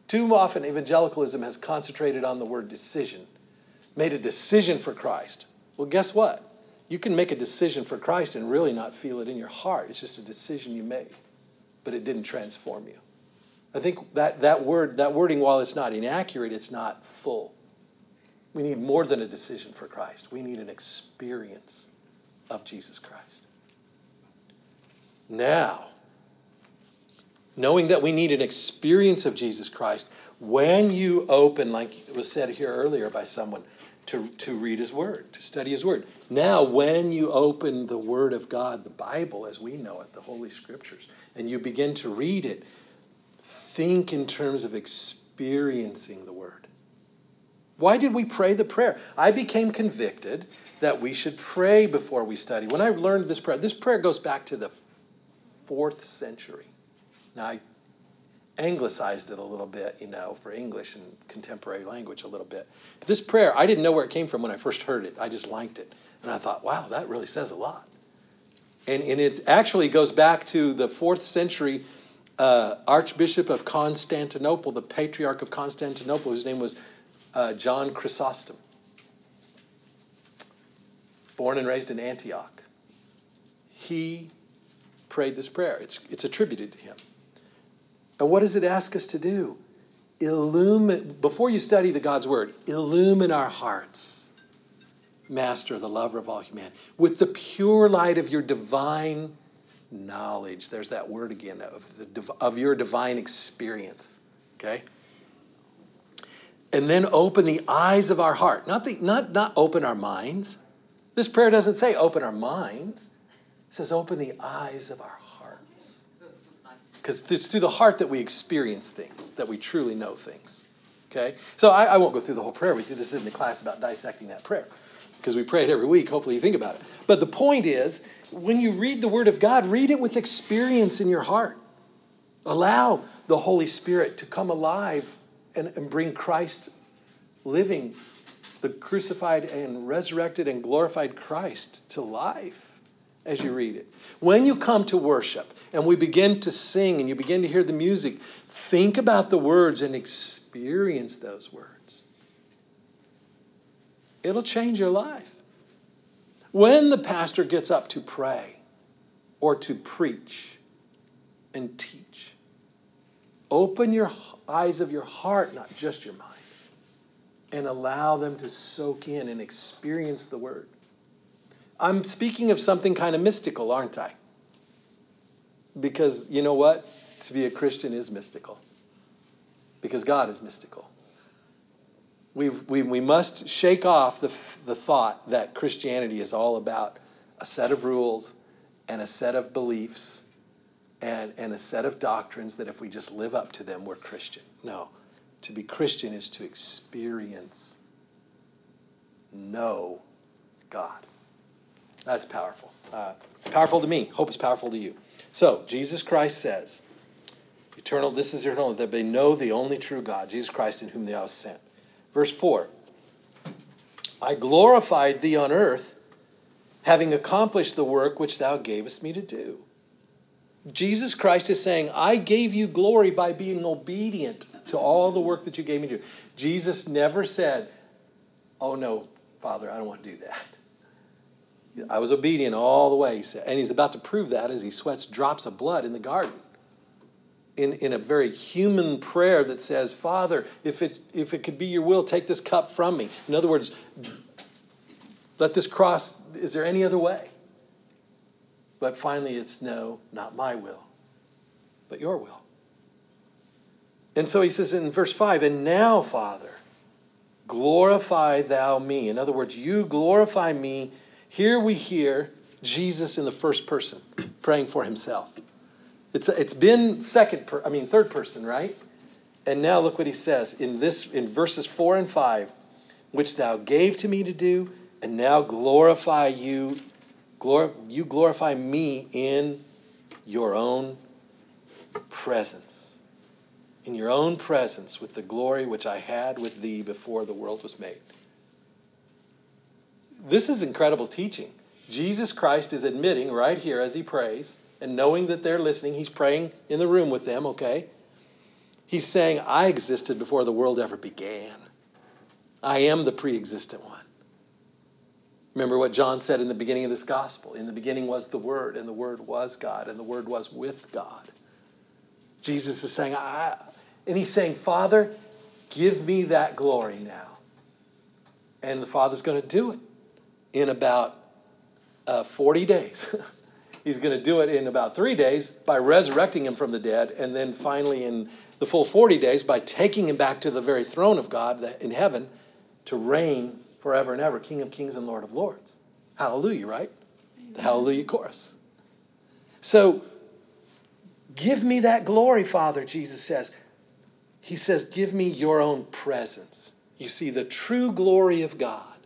Too often, evangelicalism has concentrated on the word decision, made a decision for Christ. Well, guess what? You can make a decision for Christ and really not feel it in your heart. It's just a decision you made, but it didn't transform you. I think that, that word, that wording, while it's not inaccurate, it's not full. We need more than a decision for Christ. We need an experience of Jesus Christ. Now, knowing that we need an experience of Jesus Christ, when you open, like it was said here earlier by someone, to, to read his word, to study his word. Now, when you open the word of God, the Bible as we know it, the Holy Scriptures, and you begin to read it, think in terms of experiencing the word. Why did we pray the prayer? I became convicted that we should pray before we study. When I learned this prayer, this prayer goes back to the fourth century. Now, I anglicized it a little bit, you know, for English and contemporary language a little bit. But this prayer, I didn't know where it came from when I first heard it. I just liked it. And I thought, wow, that really says a lot. And, and it actually goes back to the fourth century uh, Archbishop of Constantinople, the Patriarch of Constantinople, whose name was uh, John Chrysostom, born and raised in Antioch. He prayed this prayer. It's, it's attributed to him. And what does it ask us to do? Illumine, before you study the God's Word, illumine our hearts, Master, the lover of all humanity, with the pure light of your divine knowledge. There's that word again, of, the, of your divine experience. Okay? And then open the eyes of our heart. Not, the, not, not open our minds. This prayer doesn't say open our minds. It says open the eyes of our hearts. Because it's through the heart that we experience things, that we truly know things. Okay? So I, I won't go through the whole prayer with you. This isn't the class about dissecting that prayer. Because we pray it every week. Hopefully you think about it. But the point is, when you read the Word of God, read it with experience in your heart. Allow the Holy Spirit to come alive and, and bring Christ living, the crucified and resurrected and glorified Christ to life as you read it. When you come to worship and we begin to sing and you begin to hear the music, think about the words and experience those words. It'll change your life. When the pastor gets up to pray or to preach and teach, open your eyes of your heart, not just your mind, and allow them to soak in and experience the word. I'm speaking of something kind of mystical, aren't I? Because you know what? To be a Christian is mystical. Because God is mystical. We've, we, we must shake off the, the thought that Christianity is all about a set of rules and a set of beliefs and, and a set of doctrines that if we just live up to them, we're Christian. No. To be Christian is to experience, know God. That's powerful. Uh, powerful to me. Hope is powerful to you. So, Jesus Christ says, eternal, this is eternal, that they know the only true God, Jesus Christ in whom they are sent. Verse 4 I glorified thee on earth, having accomplished the work which thou gavest me to do. Jesus Christ is saying, I gave you glory by being obedient to all the work that you gave me to do. Jesus never said, Oh no, Father, I don't want to do that. I was obedient all the way, and he's about to prove that as he sweats drops of blood in the garden in, in a very human prayer that says, Father, if it, if it could be your will, take this cup from me. In other words, let this cross, is there any other way? But finally, it's no, not my will, but your will. And so he says in verse 5, and now, Father, glorify thou me. In other words, you glorify me. Here we hear Jesus in the first person [CLEARS THROAT] praying for himself. It's, it's been second, per, I mean third person, right? And now look what he says in this in verses four and five, which thou gave to me to do, and now glorify you, glor, you glorify me in your own presence. In your own presence with the glory which I had with thee before the world was made. this is incredible teaching. Jesus Christ is admitting right here as he prays and knowing that they're listening, he's praying in the room with them, okay? He's saying, I existed before the world ever began. I am the pre existent one. Remember what John said in the beginning of this gospel. In the beginning was the Word, and the Word was God, and the Word was with God. Jesus is saying, I, and he's saying, Father, give me that glory now. And the Father's going to do it in about uh, 40 days. [LAUGHS] he's going to do it in about three days by resurrecting him from the dead, and then finally in the full 40 days by taking him back to the very throne of God in heaven to reign forever and ever, King of kings and Lord of lords. Hallelujah, right? The Hallelujah chorus. So, give me that glory, Father, Jesus says. He says, Give me your own presence. You see, the true glory of God,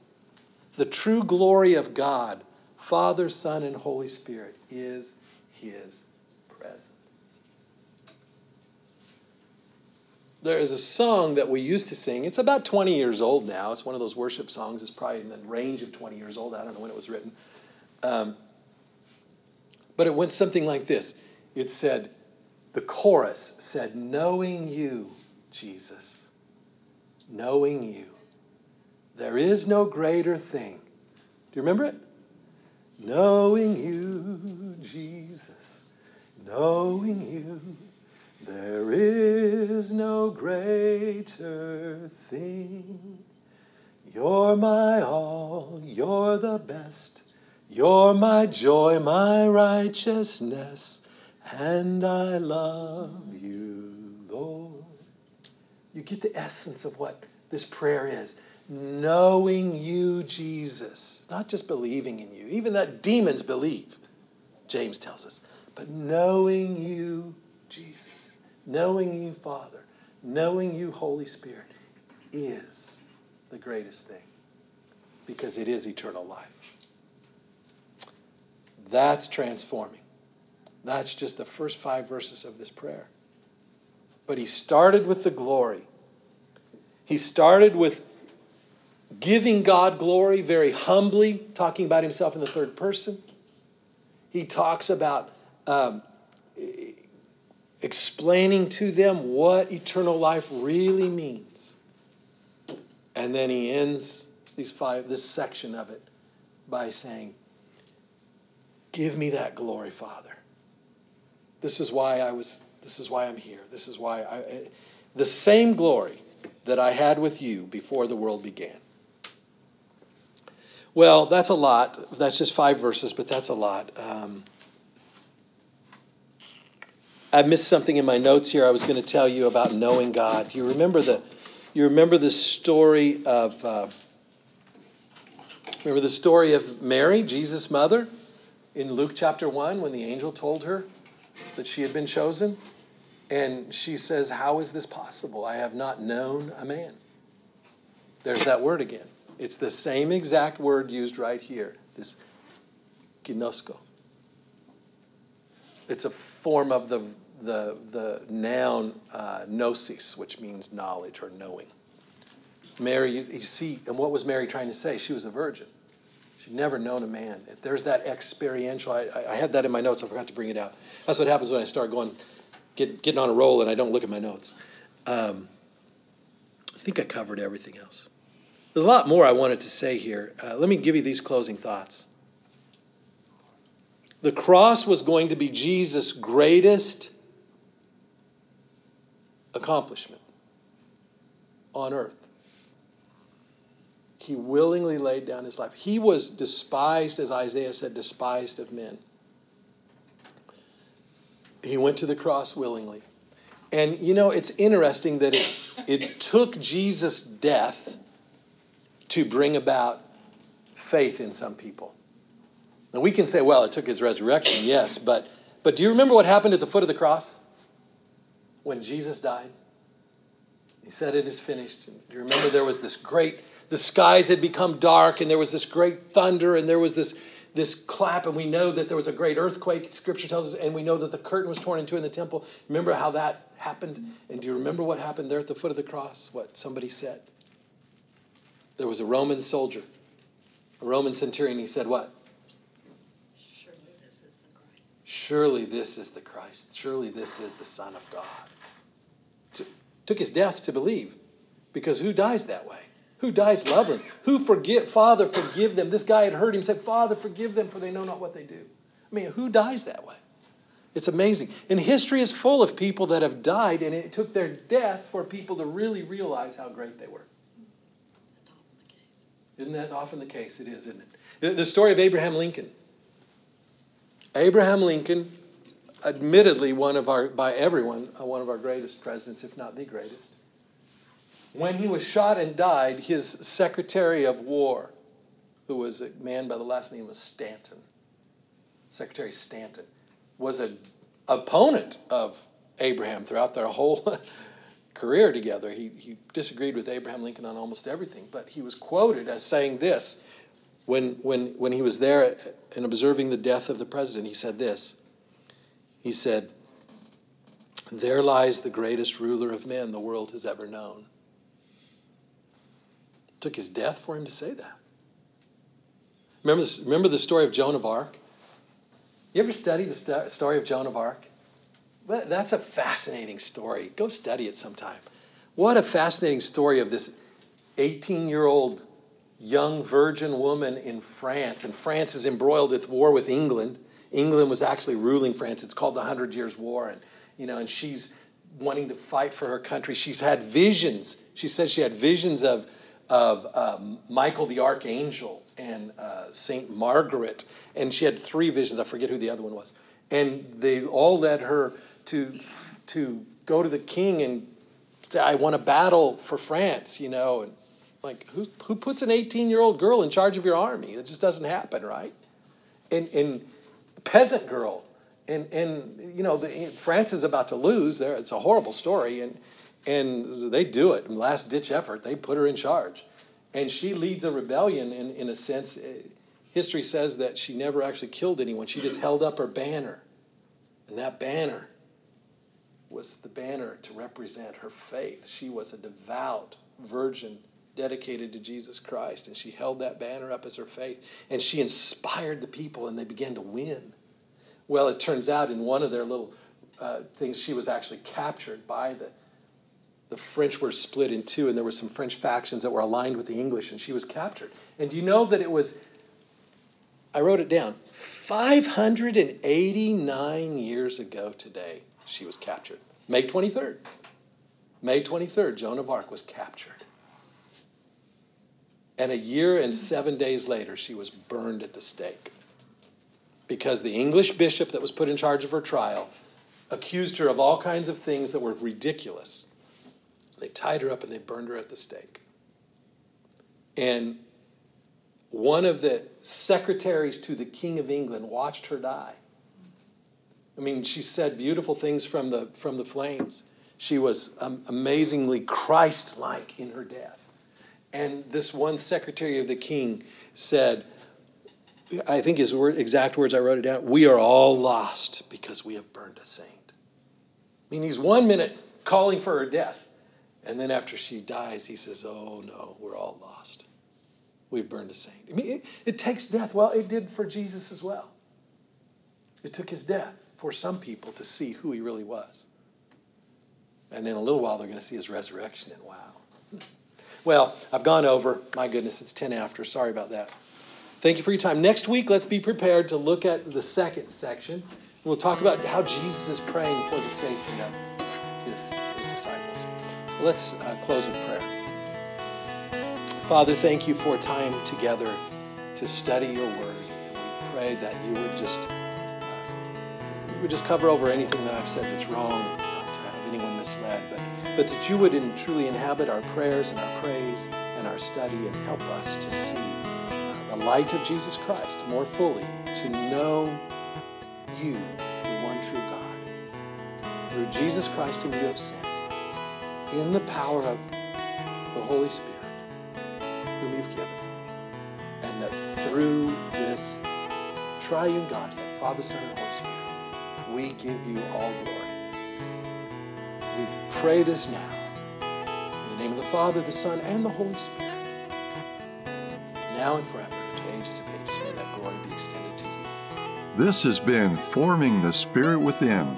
the true glory of God, Father, Son, and Holy Spirit, is His presence. There is a song that we used to sing. It's about 20 years old now. It's one of those worship songs. It's probably in the range of 20 years old. I don't know when it was written. Um, but it went something like this it said, the chorus said, Knowing you, Jesus, knowing you, there is no greater thing. Do you remember it? Knowing you, Jesus, knowing you there is no greater thing. You're my all, you're the best. You're my joy, my righteousness, and I love you, Lord. You get the essence of what this prayer is. Knowing you, Jesus, not just believing in you, even that demons believe, James tells us, but knowing you, Jesus. Knowing you, Father, knowing you, Holy Spirit, is the greatest thing because it is eternal life. That's transforming. That's just the first five verses of this prayer. But he started with the glory. He started with giving God glory very humbly, talking about himself in the third person. He talks about um, explaining to them what eternal life really means. And then he ends these five this section of it by saying, "Give me that glory, Father. This is why I was this is why I'm here. This is why I the same glory that I had with you before the world began." Well, that's a lot. That's just five verses, but that's a lot. Um, I missed something in my notes here. I was going to tell you about knowing God. You remember the, you remember the story of, uh, remember the story of Mary, Jesus' mother, in Luke chapter one, when the angel told her that she had been chosen, and she says, "How is this possible? I have not known a man." There's that word again. It's the same exact word used right here. This ginosko. It's a form of the, the, the noun uh, gnosis, which means knowledge or knowing. Mary, you, you see, and what was Mary trying to say? She was a virgin. She'd never known a man. If there's that experiential. I, I, had that in my notes. I forgot to bring it out. That's what happens when I start going, get, getting on a roll, and I don't look at my notes. Um, I think I covered everything else. There's a lot more I wanted to say here. Uh, let me give you these closing thoughts. The cross was going to be Jesus' greatest accomplishment on earth. He willingly laid down his life. He was despised, as Isaiah said, despised of men. He went to the cross willingly. And you know, it's interesting that it, it took Jesus' death to bring about faith in some people. Now we can say, well, it took his resurrection, yes, but but do you remember what happened at the foot of the cross when Jesus died? He said, It is finished. And do you remember there was this great, the skies had become dark, and there was this great thunder, and there was this, this clap, and we know that there was a great earthquake, scripture tells us, and we know that the curtain was torn in two in the temple. Remember how that happened? And do you remember what happened there at the foot of the cross? What somebody said? There was a Roman soldier A Roman centurion, he said, What? Surely this is the Christ. Surely this is the Christ. Surely this is the Son of God. T- took his death to believe. Because who dies that way? Who dies loving? Who forgive Father, forgive them? This guy had heard him say, Father, forgive them, for they know not what they do. I mean, who dies that way? It's amazing. And history is full of people that have died, and it took their death for people to really realize how great they were. Isn't that often the case? It is, isn't it? The story of Abraham Lincoln. Abraham Lincoln, admittedly one of our, by everyone, uh, one of our greatest presidents, if not the greatest. When he was shot and died, his Secretary of War, who was a man by the last name of Stanton, Secretary Stanton, was an opponent of Abraham throughout their whole [LAUGHS] career together. He, he disagreed with Abraham Lincoln on almost everything, but he was quoted as saying this when, when, when he was there and observing the death of the president. He said this He said, There lies the greatest ruler of men the world has ever known. It took his death for him to say that. Remember, this, remember the story of Joan of Arc? You ever study the st- story of Joan of Arc? That's a fascinating story. Go study it sometime. What a fascinating story of this 18 year old young virgin woman in France. And France is embroiled with war with England. England was actually ruling France. It's called the Hundred Years' War. And, you know, and she's wanting to fight for her country. She's had visions. She says she had visions of, of um, Michael the Archangel and uh, St. Margaret. And she had three visions. I forget who the other one was. And they all led her to, to go to the king and say, I want to battle for France, you know. And like, who, who puts an 18 year old girl in charge of your army? It just doesn't happen, right? And, and peasant girl. And, and you know, the, France is about to lose. There, it's a horrible story. And, and they do it. Last ditch effort. They put her in charge. And she leads a rebellion in, in a sense. Eh, History says that she never actually killed anyone. She just held up her banner. And that banner was the banner to represent her faith. She was a devout virgin dedicated to Jesus Christ, and she held that banner up as her faith, and she inspired the people, and they began to win. Well, it turns out in one of their little uh, things, she was actually captured by the the French were split in two, and there were some French factions that were aligned with the English, and she was captured. And do you know that it was? I wrote it down. 589 years ago today, she was captured. May 23rd. May 23rd, Joan of Arc was captured. And a year and seven days later, she was burned at the stake. Because the English bishop that was put in charge of her trial accused her of all kinds of things that were ridiculous. They tied her up and they burned her at the stake. And one of the secretaries to the King of England watched her die. I mean, she said beautiful things from the, from the flames. She was um, amazingly Christ like in her death. And this one secretary of the king said, I think his word, exact words, I wrote it down, we are all lost because we have burned a saint. I mean, he's one minute calling for her death. And then after she dies, he says, oh no, we're all lost. We've burned a saint. I mean, it, it takes death. Well, it did for Jesus as well. It took his death for some people to see who he really was. And in a little while, they're going to see his resurrection, and wow. [LAUGHS] Well, I've gone over. My goodness, it's 10 after. Sorry about that. Thank you for your time. Next week, let's be prepared to look at the second section. We'll talk about how Jesus is praying for the safety of his, his disciples. Let's uh, close with prayer. Father, thank you for time together to study your word. We pray that you would just uh, you would just cover over anything that I've said that's wrong, not to have anyone misled, but but that you would in, truly inhabit our prayers and our praise and our study and help us to see uh, the light of Jesus Christ more fully, to know you, the one true God, through Jesus Christ whom you have sent, in the power of the Holy Spirit whom you've given, and that through this triune Godhead, Father, Son, and Holy Spirit, we give you all glory. Pray this now in the name of the Father, the Son, and the Holy Spirit, now and forever. to ages of ages. May that glory be extended to you. This has been Forming the Spirit Within.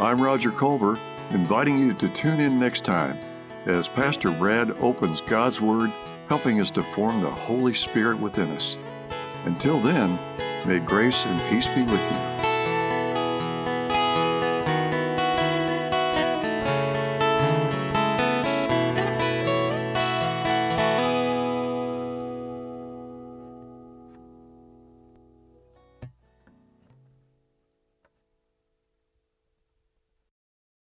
I'm Roger Culver, inviting you to tune in next time as Pastor Brad opens God's Word, helping us to form the Holy Spirit within us. Until then, may grace and peace be with you.